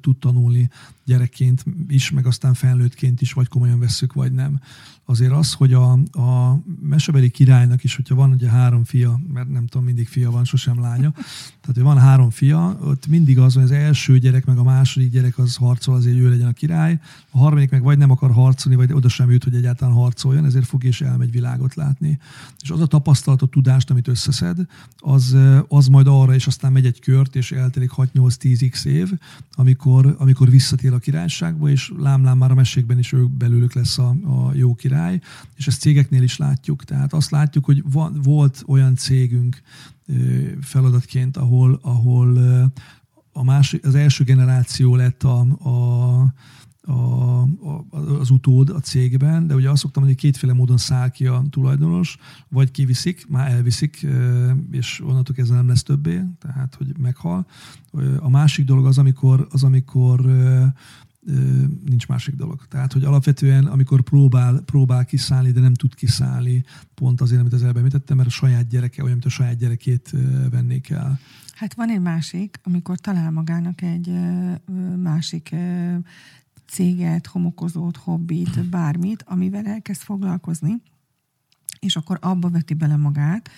tud tanulni gyerekként is, meg aztán felnőttként is, vagy komolyan vesszük, vagy nem. Azért az, hogy a, a mesebeli királynak is, hogyha van ugye három fia, mert nem tudom, mindig fia van, sosem lánya, tehát hogy van három fia, ott mindig az, hogy az első gyerek, meg a második gyerek az harcol azért, hogy ő legyen a király, a harmadik meg vagy nem akar harcolni, vagy oda sem jut, hogy egyáltalán harcoljon, ezért fog és elmegy világot látni. És az a tapasztalat, a tudást, amit összeszed, az, az majd arra, és aztán megy egy kört, és eltelik 6-8-10x év, amikor, amikor visszatér a királyságba, és lámlám már a mesékben is ők belőlük lesz a, a jó király, és ezt cégeknél is látjuk. Tehát azt látjuk, hogy van, volt olyan cégünk feladatként, ahol, ahol a másik, az első generáció lett a, a a, a, az utód a cégben, de ugye azt szoktam mondani, hogy kétféle módon száll ki a tulajdonos, vagy kiviszik, már elviszik, és onnantól kezdve nem lesz többé, tehát hogy meghal. A másik dolog az, amikor, az, amikor nincs másik dolog. Tehát, hogy alapvetően, amikor próbál, próbál kiszállni, de nem tud kiszállni, pont azért, amit az előbb említettem, mert a saját gyereke olyan, mint a saját gyerekét vennék el. Hát van egy másik, amikor talál magának egy másik céget, homokozót, hobbit, bármit, amivel elkezd foglalkozni, és akkor abba veti bele magát,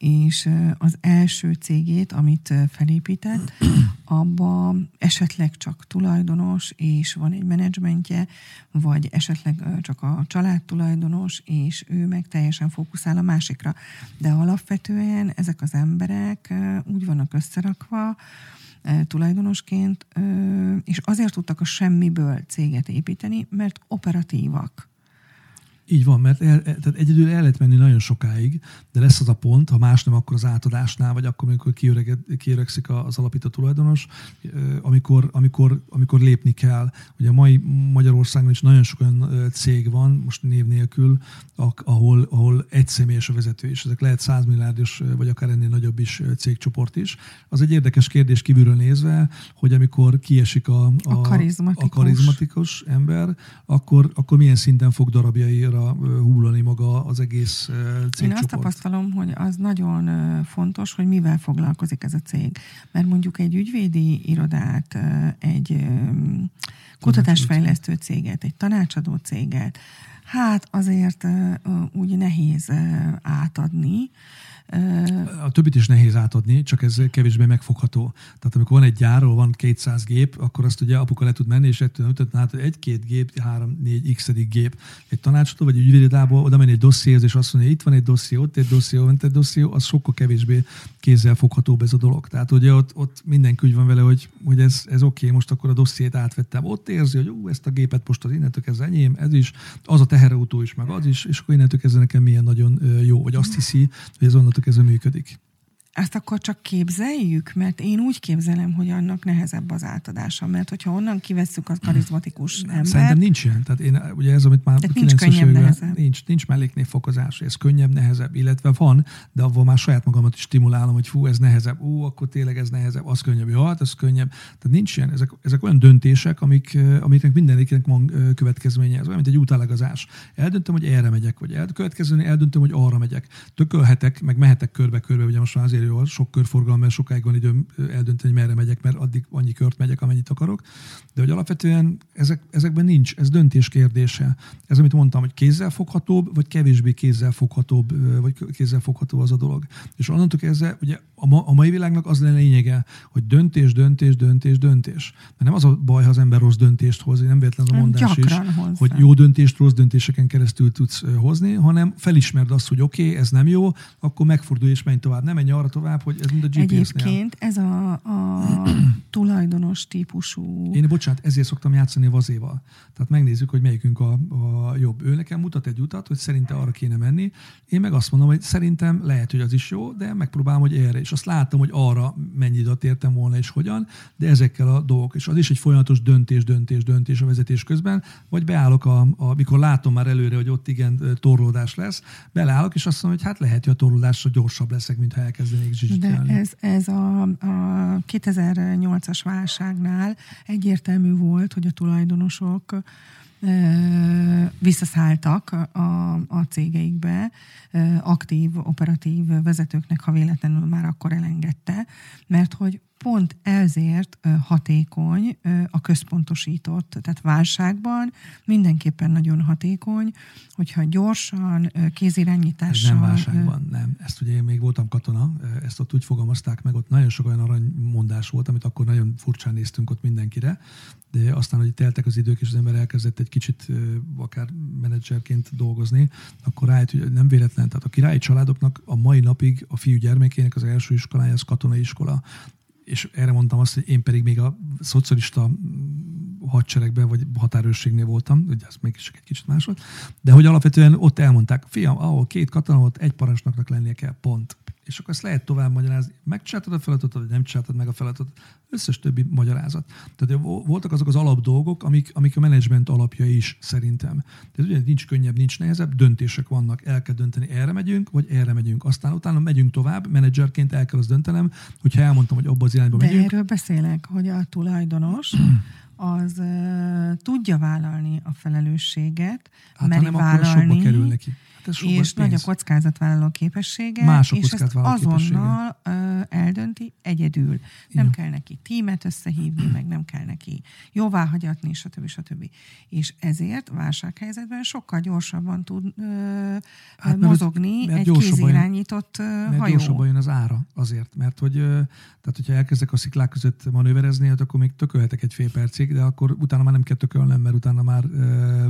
és az első cégét, amit felépített, abba esetleg csak tulajdonos, és van egy menedzsmentje, vagy esetleg csak a család tulajdonos, és ő meg teljesen fókuszál a másikra. De alapvetően ezek az emberek úgy vannak összerakva, tulajdonosként, és azért tudtak a semmiből céget építeni, mert operatívak így van, mert el, tehát egyedül el lehet menni nagyon sokáig, de lesz az a pont, ha más nem, akkor az átadásnál, vagy akkor, amikor kiöregszik az alapító tulajdonos, amikor, amikor, amikor lépni kell. Ugye a mai Magyarországon is nagyon sok olyan cég van, most név nélkül, ahol, ahol egy személyes a vezető is. Ezek lehet 100 milliárdos, vagy akár ennél nagyobb is cégcsoport is. Az egy érdekes kérdés kívülről nézve, hogy amikor kiesik a, a, a, karizmatikus. a karizmatikus ember, akkor, akkor milyen szinten fog darabjaira hullani maga az egész cégcsoport. Én azt tapasztalom, hogy az nagyon fontos, hogy mivel foglalkozik ez a cég. Mert mondjuk egy ügyvédi irodát, egy kutatásfejlesztő céget, egy tanácsadó céget, hát azért úgy nehéz átadni, a többit is nehéz átadni, csak ez kevésbé megfogható. Tehát amikor van egy gyár, van 200 gép, akkor azt ugye apuka le tud menni, és ettől ötöt, hát egy-két gép, három, négy x gép. Egy tanácsadó vagy egy ügyvédidába oda menni egy dossziéhez, és azt mondja, itt van egy dosszié, ott egy dosszié, ott egy dosszié, az sokkal kevésbé kézzel foghatóbb ez a dolog. Tehát ugye ott, ott mindenki úgy van vele, hogy, hogy ez, ez oké, okay, most akkor a dossziét átvettem. Ott érzi, hogy ú, ezt a gépet most az innentől kezdve enyém, ez is, az a teherautó is, meg az is, és akkor innentől kezdve nekem milyen nagyon jó, vagy azt hiszi, hogy ez onnantól kezdve működik ezt akkor csak képzeljük, mert én úgy képzelem, hogy annak nehezebb az átadása, mert hogyha onnan kivesszük a karizmatikus ember. Szerintem nincs ilyen. Tehát én, ugye ez, amit már nincs könnyebb, nehezebb. Nincs, nincs melléknévfokozás, ez könnyebb, nehezebb, illetve van, de avval már saját magamat is stimulálom, hogy fú, ez nehezebb, ú, akkor tényleg ez nehezebb, az könnyebb, jó, hát ez könnyebb. Tehát nincs ilyen, ezek, ezek olyan döntések, amik, amiknek mindeniknek van következménye. Ez olyan, mint egy útállagazás. Eldöntöm, hogy erre megyek, vagy el, eldöntöm, hogy arra megyek. Tökölhetek, meg mehetek körbe-körbe, ugye most már azért jó, sok körforgalom, sokáig van időm eldönteni, hogy merre megyek, mert addig annyi kört megyek, amennyit akarok. De hogy alapvetően ezek, ezekben nincs, ez döntés kérdése. Ez, amit mondtam, hogy kézzelfoghatóbb, vagy kevésbé kézzelfoghatóbb, vagy kézzelfogható az a dolog. És onnantól kezdve, ugye a, ma, a mai világnak az lenne lényege, hogy döntés, döntés, döntés, döntés. Mert nem az a baj, ha az ember rossz döntést hoz, nem véletlen a mondás is, hozzá. hogy jó döntést rossz döntéseken keresztül tudsz hozni, hanem felismerd azt, hogy oké, okay, ez nem jó, akkor megfordulj és menj tovább. Nem menj arra tovább, hogy ez mind a GPS-nél. Egyébként ez a, a tulajdonos típusú... Én, bocsánat, ezért szoktam játszani a vazéval. Tehát megnézzük, hogy melyikünk a, a jobb. Ő nekem mutat egy utat, hogy szerinte arra kéne menni. Én meg azt mondom, hogy szerintem lehet, hogy az is jó, de megpróbálom, hogy erre. És azt látom, hogy arra mennyi időt értem volna és hogyan, de ezekkel a dolgok. És az is egy folyamatos döntés, döntés, döntés a vezetés közben, vagy beállok, a, a, amikor látom már előre, hogy ott igen torlódás lesz, beleállok, és azt mondom, hogy hát lehet, hogy a torlódásra gyorsabb leszek, mint ha zsizsgálni. De ez, ez a, a 2008-as válságnál egyértelmű volt, hogy a tulajdonosok visszaszálltak a, a cégeikbe, aktív, operatív vezetőknek, ha véletlenül már akkor elengedte, mert hogy pont ezért hatékony a központosított, tehát válságban mindenképpen nagyon hatékony, hogyha gyorsan, kézirányítással... Ez nem válságban, nem. Ezt ugye én még voltam katona, ezt ott úgy fogalmazták meg, ott nagyon sok olyan aranymondás volt, amit akkor nagyon furcsán néztünk ott mindenkire, de aztán, hogy teltek az idők, és az ember elkezdett egy kicsit akár menedzserként dolgozni, akkor rájött, hogy nem véletlen. Tehát a királyi családoknak a mai napig a fiú gyermekének az első iskolája az katonai iskola és erre mondtam azt, hogy én pedig még a szocialista hadseregben vagy határőrségnél voltam, ugye ez még csak egy kicsit más volt, de hogy alapvetően ott elmondták, fiam, ahol két katona volt, egy parancsnoknak lennie kell, pont és akkor ezt lehet tovább magyarázni. Megcsináltad a feladatot, vagy nem csináltad meg a feladatot. Összes többi magyarázat. Tehát voltak azok az alap dolgok, amik, amik a menedzsment alapja is szerintem. Tehát ugye nincs könnyebb, nincs nehezebb, döntések vannak, el kell dönteni, erre megyünk, vagy erre megyünk. Aztán utána megyünk tovább, menedzserként el kell azt döntenem, hogyha elmondtam, hogy abba az irányba De megyünk. erről beszélek, hogy a tulajdonos az uh, tudja vállalni a felelősséget, Hát meri hanem akkor vállalni, sokba kerül neki. Hát és nagy a pénz. kockázatvállaló képessége, Más a és ezt azonnal ö, eldönti egyedül. Nem Ja. kell neki tímet összehívni, meg nem kell neki jóvá hagyatni, stb. stb. És ezért válsághelyzetben sokkal gyorsabban tud ö, Hát, hát, mert- mozogni mert egy jön- kézirányított ö, Mert hajó. gyorsabban jön az ára azért. Mert hogy, tehát hogyha elkezdek a sziklák között manőverezni, hát akkor még tökölhetek egy fél percig, de akkor utána már nem kell tökölnem, mert utána már ö,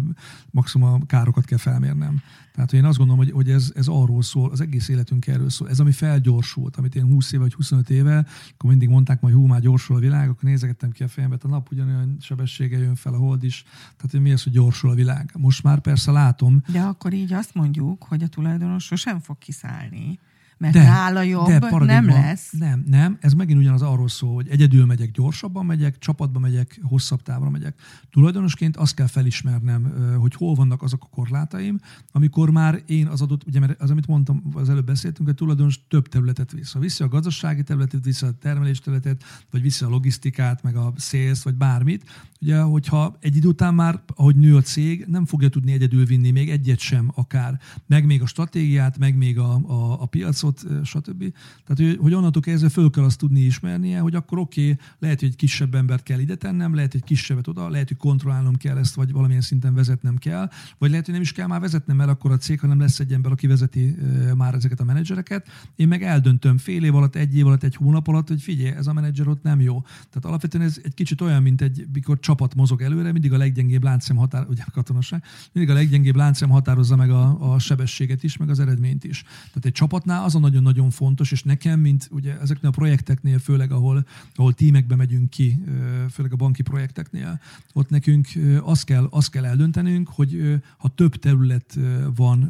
maximum a károkat kell felmérnem. Tehát hogy én azt gondolom, hogy, hogy ez, ez arról szól, az egész életünk erről szól. Ez, ami felgyorsult, amit én 20 éve vagy 25 éve, akkor mindig mondták, hogy hú, már gyorsul a világ, akkor nézegettem ki a fejembe, a nap ugyanolyan sebessége jön fel, a hold is. Tehát, hogy mi az, hogy gyorsul a világ. Most már persze látom, De akkor így azt mondjuk, hogy a tulajdonos sosem fog kiszállni, mert De, nála jobb de nem lesz. Nem, nem. Ez megint ugyanaz arról szól, hogy egyedül megyek, gyorsabban megyek, csapatba megyek, hosszabb távra megyek. Tulajdonosként azt kell felismernem, hogy hol vannak azok a korlátaim, amikor már én az adott, ugye mert az, amit mondtam, az előbb beszéltünk, hogy a tulajdonos több területet visz. Ha viszi a gazdasági területet, viszi a termelés területet, vagy viszi a logisztikát, meg a sales, vagy bármit, ugye, hogyha egy idő után már, ahogy nő a cég, nem fogja tudni egyedül vinni még egyet sem akár, meg még a stratégiát, meg még a, a, a piacot, ö, stb. Tehát, hogy, onnantól kezdve föl kell azt tudni ismernie, hogy akkor oké, okay, lehet, hogy egy kisebb embert kell ide tennem, lehet, hogy kisebbet oda, lehet, hogy kontrollálnom kell ezt, vagy valamilyen szinten vezetnem kell, vagy lehet, hogy nem is kell már vezetnem, mert akkor a cég, hanem lesz egy ember, aki vezeti már ezeket a menedzsereket. Én meg eldöntöm fél év alatt, egy év alatt, egy hónap alatt, hogy figyelj, ez a menedzser ott nem jó. Tehát alapvetően ez egy kicsit olyan, mint egy, mikor csapat mozog előre, mindig a leggyengébb láncszem határ, ugye katonaság, mindig a leggyengébb láncszem határozza meg a, a sebességet is, meg az eredményt is. Tehát egy csapatnál az a nagyon-nagyon fontos, és nekem, mint ugye ezeknél a projekteknél, főleg ahol, ahol tímekbe megyünk ki, főleg a banki projekteknél, ott nekünk azt kell, azt kell eldöntenünk, hogy ha több terület van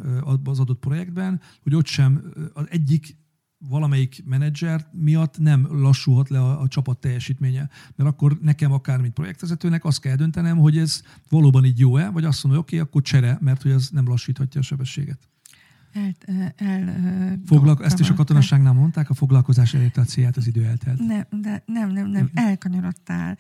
az adott projektben, hogy ott sem az egyik valamelyik menedzser miatt nem lassulhat le a, a csapat teljesítménye. Mert akkor nekem akár, mint projektvezetőnek azt kell döntenem, hogy ez valóban így jó-e, vagy azt mondom, hogy oké, okay, akkor csere, mert hogy ez nem lassíthatja a sebességet. El, el, Foglak, ezt is a katonaságnál mondták, a foglalkozás elérte a célját, az idő eltelt. Nem, de nem, nem, nem, elkanyarodtál.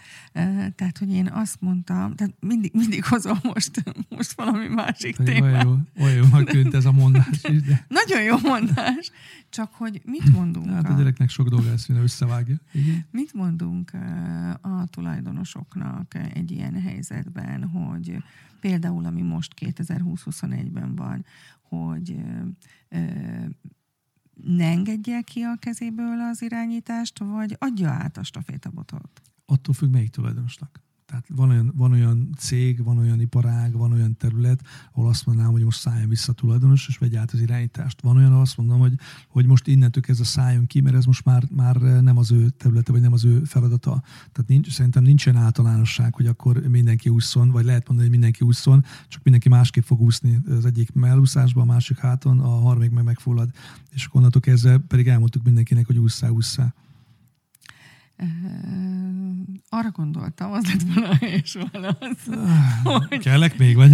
Tehát, hogy én azt mondtam, tehát mindig, mindig hozom most, most valami másik Tehát témát. Olyan jó, olyan jónak tűnt ez a mondás is, de Nagyon jó mondás, csak hogy mit mondunk? hát a a- gyereknek sok dolga lesz, hogy összevágja. Igen. Mit mondunk a tulajdonosoknak egy ilyen helyzetben, hogy például, ami most 2020-21-ben van, hogy ne engedje ki a kezéből az irányítást, vagy adja át a stafétabotot? attól függ, melyik tulajdonosnak. Tehát van olyan, van olyan cég, van olyan iparág, van olyan terület, ahol azt mondanám, hogy most szálljon vissza a tulajdonos, és vegye át az irányítást. Van olyan, ahol azt mondom, hogy, hogy most innentől kezdve szálljon ki, mert ez most már, már nem az ő területe, vagy nem az ő feladata. Tehát nincs, szerintem nincsen általánosság, hogy akkor mindenki ússzon, vagy lehet mondani, hogy mindenki ússzon, csak mindenki másképp fog úszni az egyik mellúszásba, a másik háton, a harmadik meg megfullad. És onnantól kezdve pedig elmondtuk mindenkinek, hogy ússzá, ússzá. Arra gondoltam, az lett volna helyes válasz. hogy- Kellek még, vagy?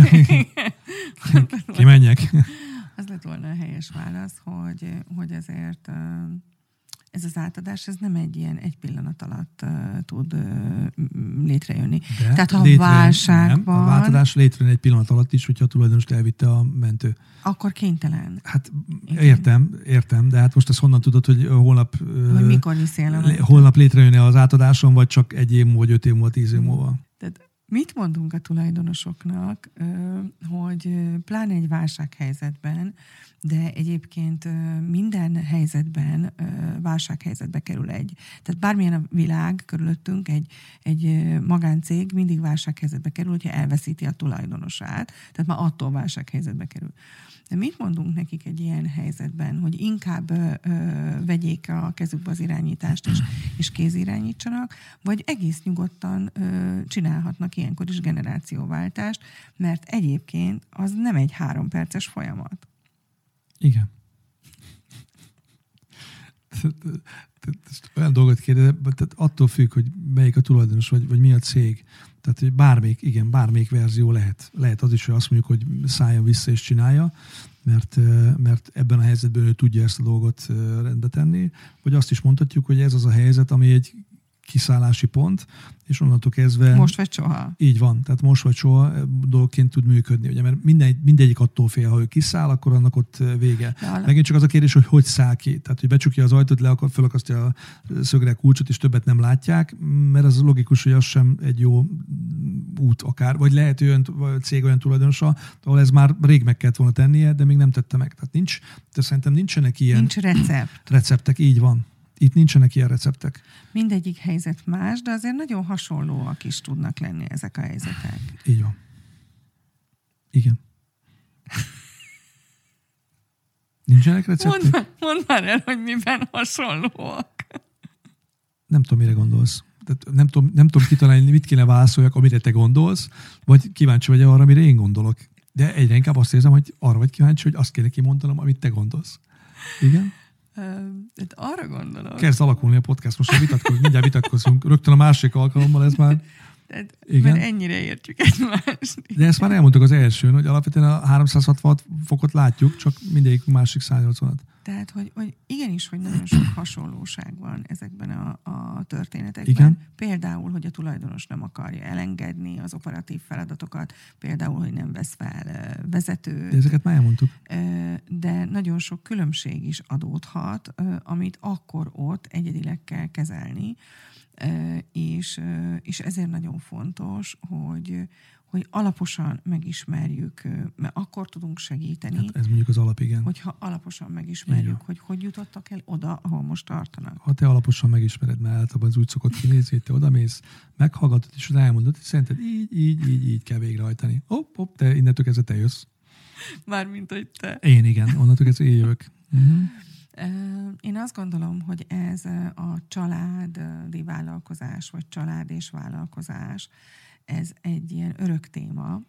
Kimenjek. Az lett volna a helyes válasz, hogy, hogy ezért ez az átadás, ez nem egy ilyen egy pillanat alatt ö, tud m- létrejönni. De Tehát ha létrejön- válság nem, van- A változás létrejön egy pillanat alatt is, hogyha a tulajdonost elvitte a mentő. Akkor kénytelen. Hát értem, értem, de hát most ezt honnan tudod, hogy holnap, Hogy mikor viszi el a lé- mentő? holnap létrejön-e az átadáson, vagy csak egy év múlva, vagy öt év múlva, tíz év múlva. Tehát mit mondunk a tulajdonosoknak, hogy pláne egy válsághelyzetben, de egyébként minden helyzetben válsághelyzetbe kerül egy. Tehát bármilyen a világ körülöttünk, egy, egy magáncég mindig válsághelyzetbe kerül, hogyha elveszíti a tulajdonosát, tehát már attól válsághelyzetbe kerül. De mit mondunk nekik egy ilyen helyzetben, hogy inkább ö, ö, vegyék a kezükbe az irányítást, és, és kézirányítsanak, vagy egész nyugodtan ö, csinálhatnak ilyenkor is generációváltást, mert egyébként az nem egy három perces folyamat. Igen. Olyan dolgot kérdez, tehát attól függ, hogy melyik a tulajdonos, vagy, vagy mi a cég. Tehát, hogy bármelyik, igen, bármelyik verzió lehet. Lehet az is, hogy azt mondjuk, hogy szálljon vissza és csinálja, mert, mert ebben a helyzetben ő tudja ezt a dolgot rendbe tenni, vagy azt is mondhatjuk, hogy ez az a helyzet, ami egy kiszállási pont, és onnantól kezdve... Most vagy soha. Így van, tehát most vagy soha dolgként tud működni, ugye, mert minden, mindegyik attól fél, ha ő kiszáll, akkor annak ott vége. Ja, Megint csak az a kérdés, hogy hogy száll ki. Tehát, hogy becsukja az ajtót, le fölakasztja a szögre kulcsot, és többet nem látják, mert az logikus, hogy az sem egy jó út akár, vagy lehet olyan cég olyan tulajdonosa, ahol ez már rég meg kellett volna tennie, de még nem tette meg. Tehát nincs, de szerintem nincsenek ilyen... Nincs recept. Receptek, így van. Itt nincsenek ilyen receptek. Mindegyik helyzet más, de azért nagyon hasonlóak is tudnak lenni ezek a helyzetek. Így van. Igen. Nincsenek receptek? Mondd már, mondd már el, hogy miben hasonlóak. Nem tudom, mire gondolsz. Tehát nem, tudom, nem tudom kitalálni, mit kéne válaszoljak, amire te gondolsz, vagy kíváncsi vagy arra, amire én gondolok. De egyre inkább azt érzem, hogy arra vagy kíváncsi, hogy azt kéne kimondanom, amit te gondolsz. Igen? Hát arra gondolok. Kezd alakulni a podcast, most vitatkozunk, mindjárt vitatkozunk. Rögtön a másik alkalommal ez már... Tehát, Igen. Mert ennyire értjük egymást. De ezt már elmondtuk az elsőn, hogy alapvetően a 360 fokot látjuk, csak mindegyik másik 180-at. Tehát, hogy, hogy igenis, hogy nagyon sok hasonlóság van ezekben a, a történetekben. Igen. Például, hogy a tulajdonos nem akarja elengedni az operatív feladatokat, például, hogy nem vesz fel vezetőt. De ezeket már elmondtuk. De nagyon sok különbség is adódhat, amit akkor ott egyedileg kell kezelni, és, és ezért nagyon fontos, hogy, hogy alaposan megismerjük, mert akkor tudunk segíteni. Hát ez mondjuk az alap, igen. Hogyha alaposan megismerjük, igen. hogy hogy jutottak el oda, ahol most tartanak. Ha te alaposan megismered, mert általában az úgy szokott kinézni, hogy te odamész, meghallgatod, és elmondod, hogy szerinted így, így, így, így kell végrehajtani. Hopp, hopp, te innentől kezdve te jössz. Mármint, hogy te. Én igen, onnantól kezdve én jövök. Uh-huh. Én azt gondolom, hogy ez a családi vállalkozás, vagy család és vállalkozás, ez egy ilyen örök téma.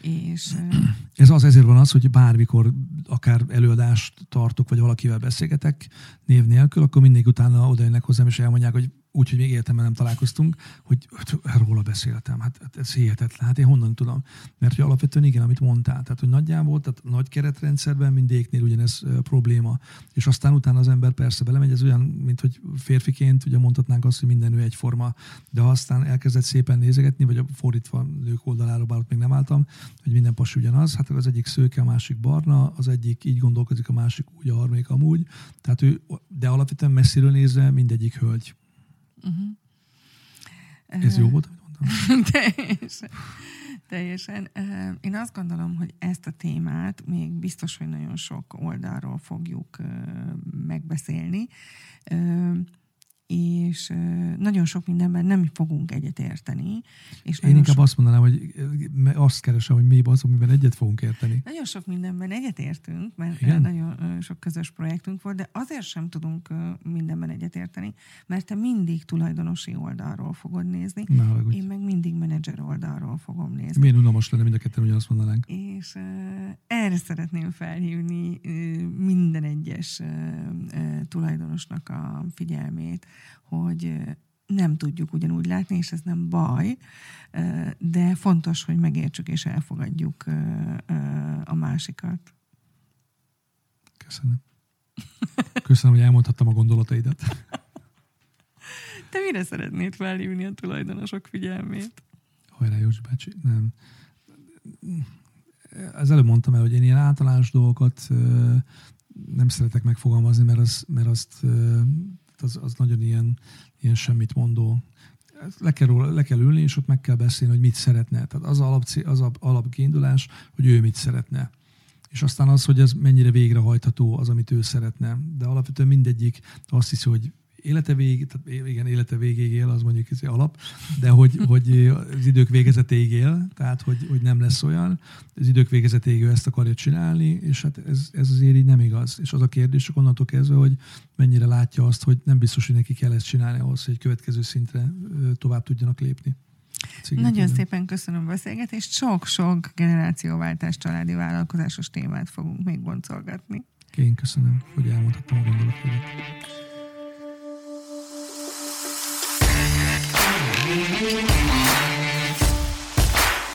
És, ez az, ezért van az, hogy bármikor akár előadást tartok, vagy valakivel beszélgetek név nélkül, akkor mindig utána odaérnek hozzám, és elmondják, hogy úgy, hogy még életemben nem találkoztunk, hogy, hogy róla beszéltem. Hát, hát ez hihetetlen. Hát én honnan tudom? Mert hogy alapvetően igen, amit mondtál. Tehát, hogy nagyjából, tehát nagy keretrendszerben mindegyiknél ugyanez uh, probléma. És aztán utána az ember persze belemegy, ez olyan, mint hogy férfiként, ugye mondhatnánk azt, hogy minden nő egyforma, de aztán elkezdett szépen nézegetni, vagy a fordítva nők oldalára, bár ott még nem álltam, hogy minden pasi ugyanaz, hát az egyik szőke, a másik barna, az egyik így gondolkozik, a másik úgy, a harmadik amúgy. Tehát ő, de alapvetően messziről nézve mindegyik hölgy. Uh-huh. Ez jó volt, teljesen. Teljesen. Én azt gondolom, hogy ezt a témát még biztos, hogy nagyon sok oldalról fogjuk megbeszélni és nagyon sok mindenben nem fogunk egyet érteni. És Én inkább sok... azt mondanám, hogy azt keresem, hogy mi az, amiben egyet fogunk érteni. Nagyon sok mindenben egyet értünk, mert Igen? nagyon sok közös projektünk volt, de azért sem tudunk mindenben egyet érteni, mert te mindig tulajdonosi oldalról fogod nézni, Na, én meg mindig menedzser oldalról fogom nézni. Milyen unalmas lenne mind a ketten, ugyanazt mondanánk. És uh, erre szeretném felhívni uh, minden egyes uh, tulajdonosnak a figyelmét, hogy nem tudjuk ugyanúgy látni, és ez nem baj, de fontos, hogy megértsük és elfogadjuk a másikat. Köszönöm. Köszönöm, hogy elmondhattam a gondolataidat. Te mire szeretnéd felhívni a tulajdonosok figyelmét? Hajrá, Józsi bácsi. Nem. Az előbb mondtam el, hogy én ilyen általános dolgokat nem szeretek megfogalmazni, mert, az, mert azt az, az nagyon ilyen, ilyen semmit mondó. Le kell, róla, le kell ülni, és ott meg kell beszélni, hogy mit szeretne. Tehát az alap, az alapkiindulás, hogy ő mit szeretne. És aztán az, hogy ez mennyire végrehajtható az, amit ő szeretne. De alapvetően mindegyik azt hiszi, hogy élete vég, tehát igen, élete végéig él, az mondjuk ez alap, de hogy, hogy az idők végezetéig él, tehát hogy, hogy nem lesz olyan, az idők végezetéig ő ezt akarja csinálni, és hát ez, ez azért így nem igaz. És az a kérdés csak onnantól kezdve, hogy mennyire látja azt, hogy nem biztos, hogy neki kell ezt csinálni ahhoz, hogy egy következő szintre tovább tudjanak lépni. Cigit Nagyon szépen köszönöm a beszélgetést. Sok-sok generációváltás családi vállalkozásos témát fogunk még boncolgatni. Én köszönöm, hogy elmondhattam a gondolatodat. Música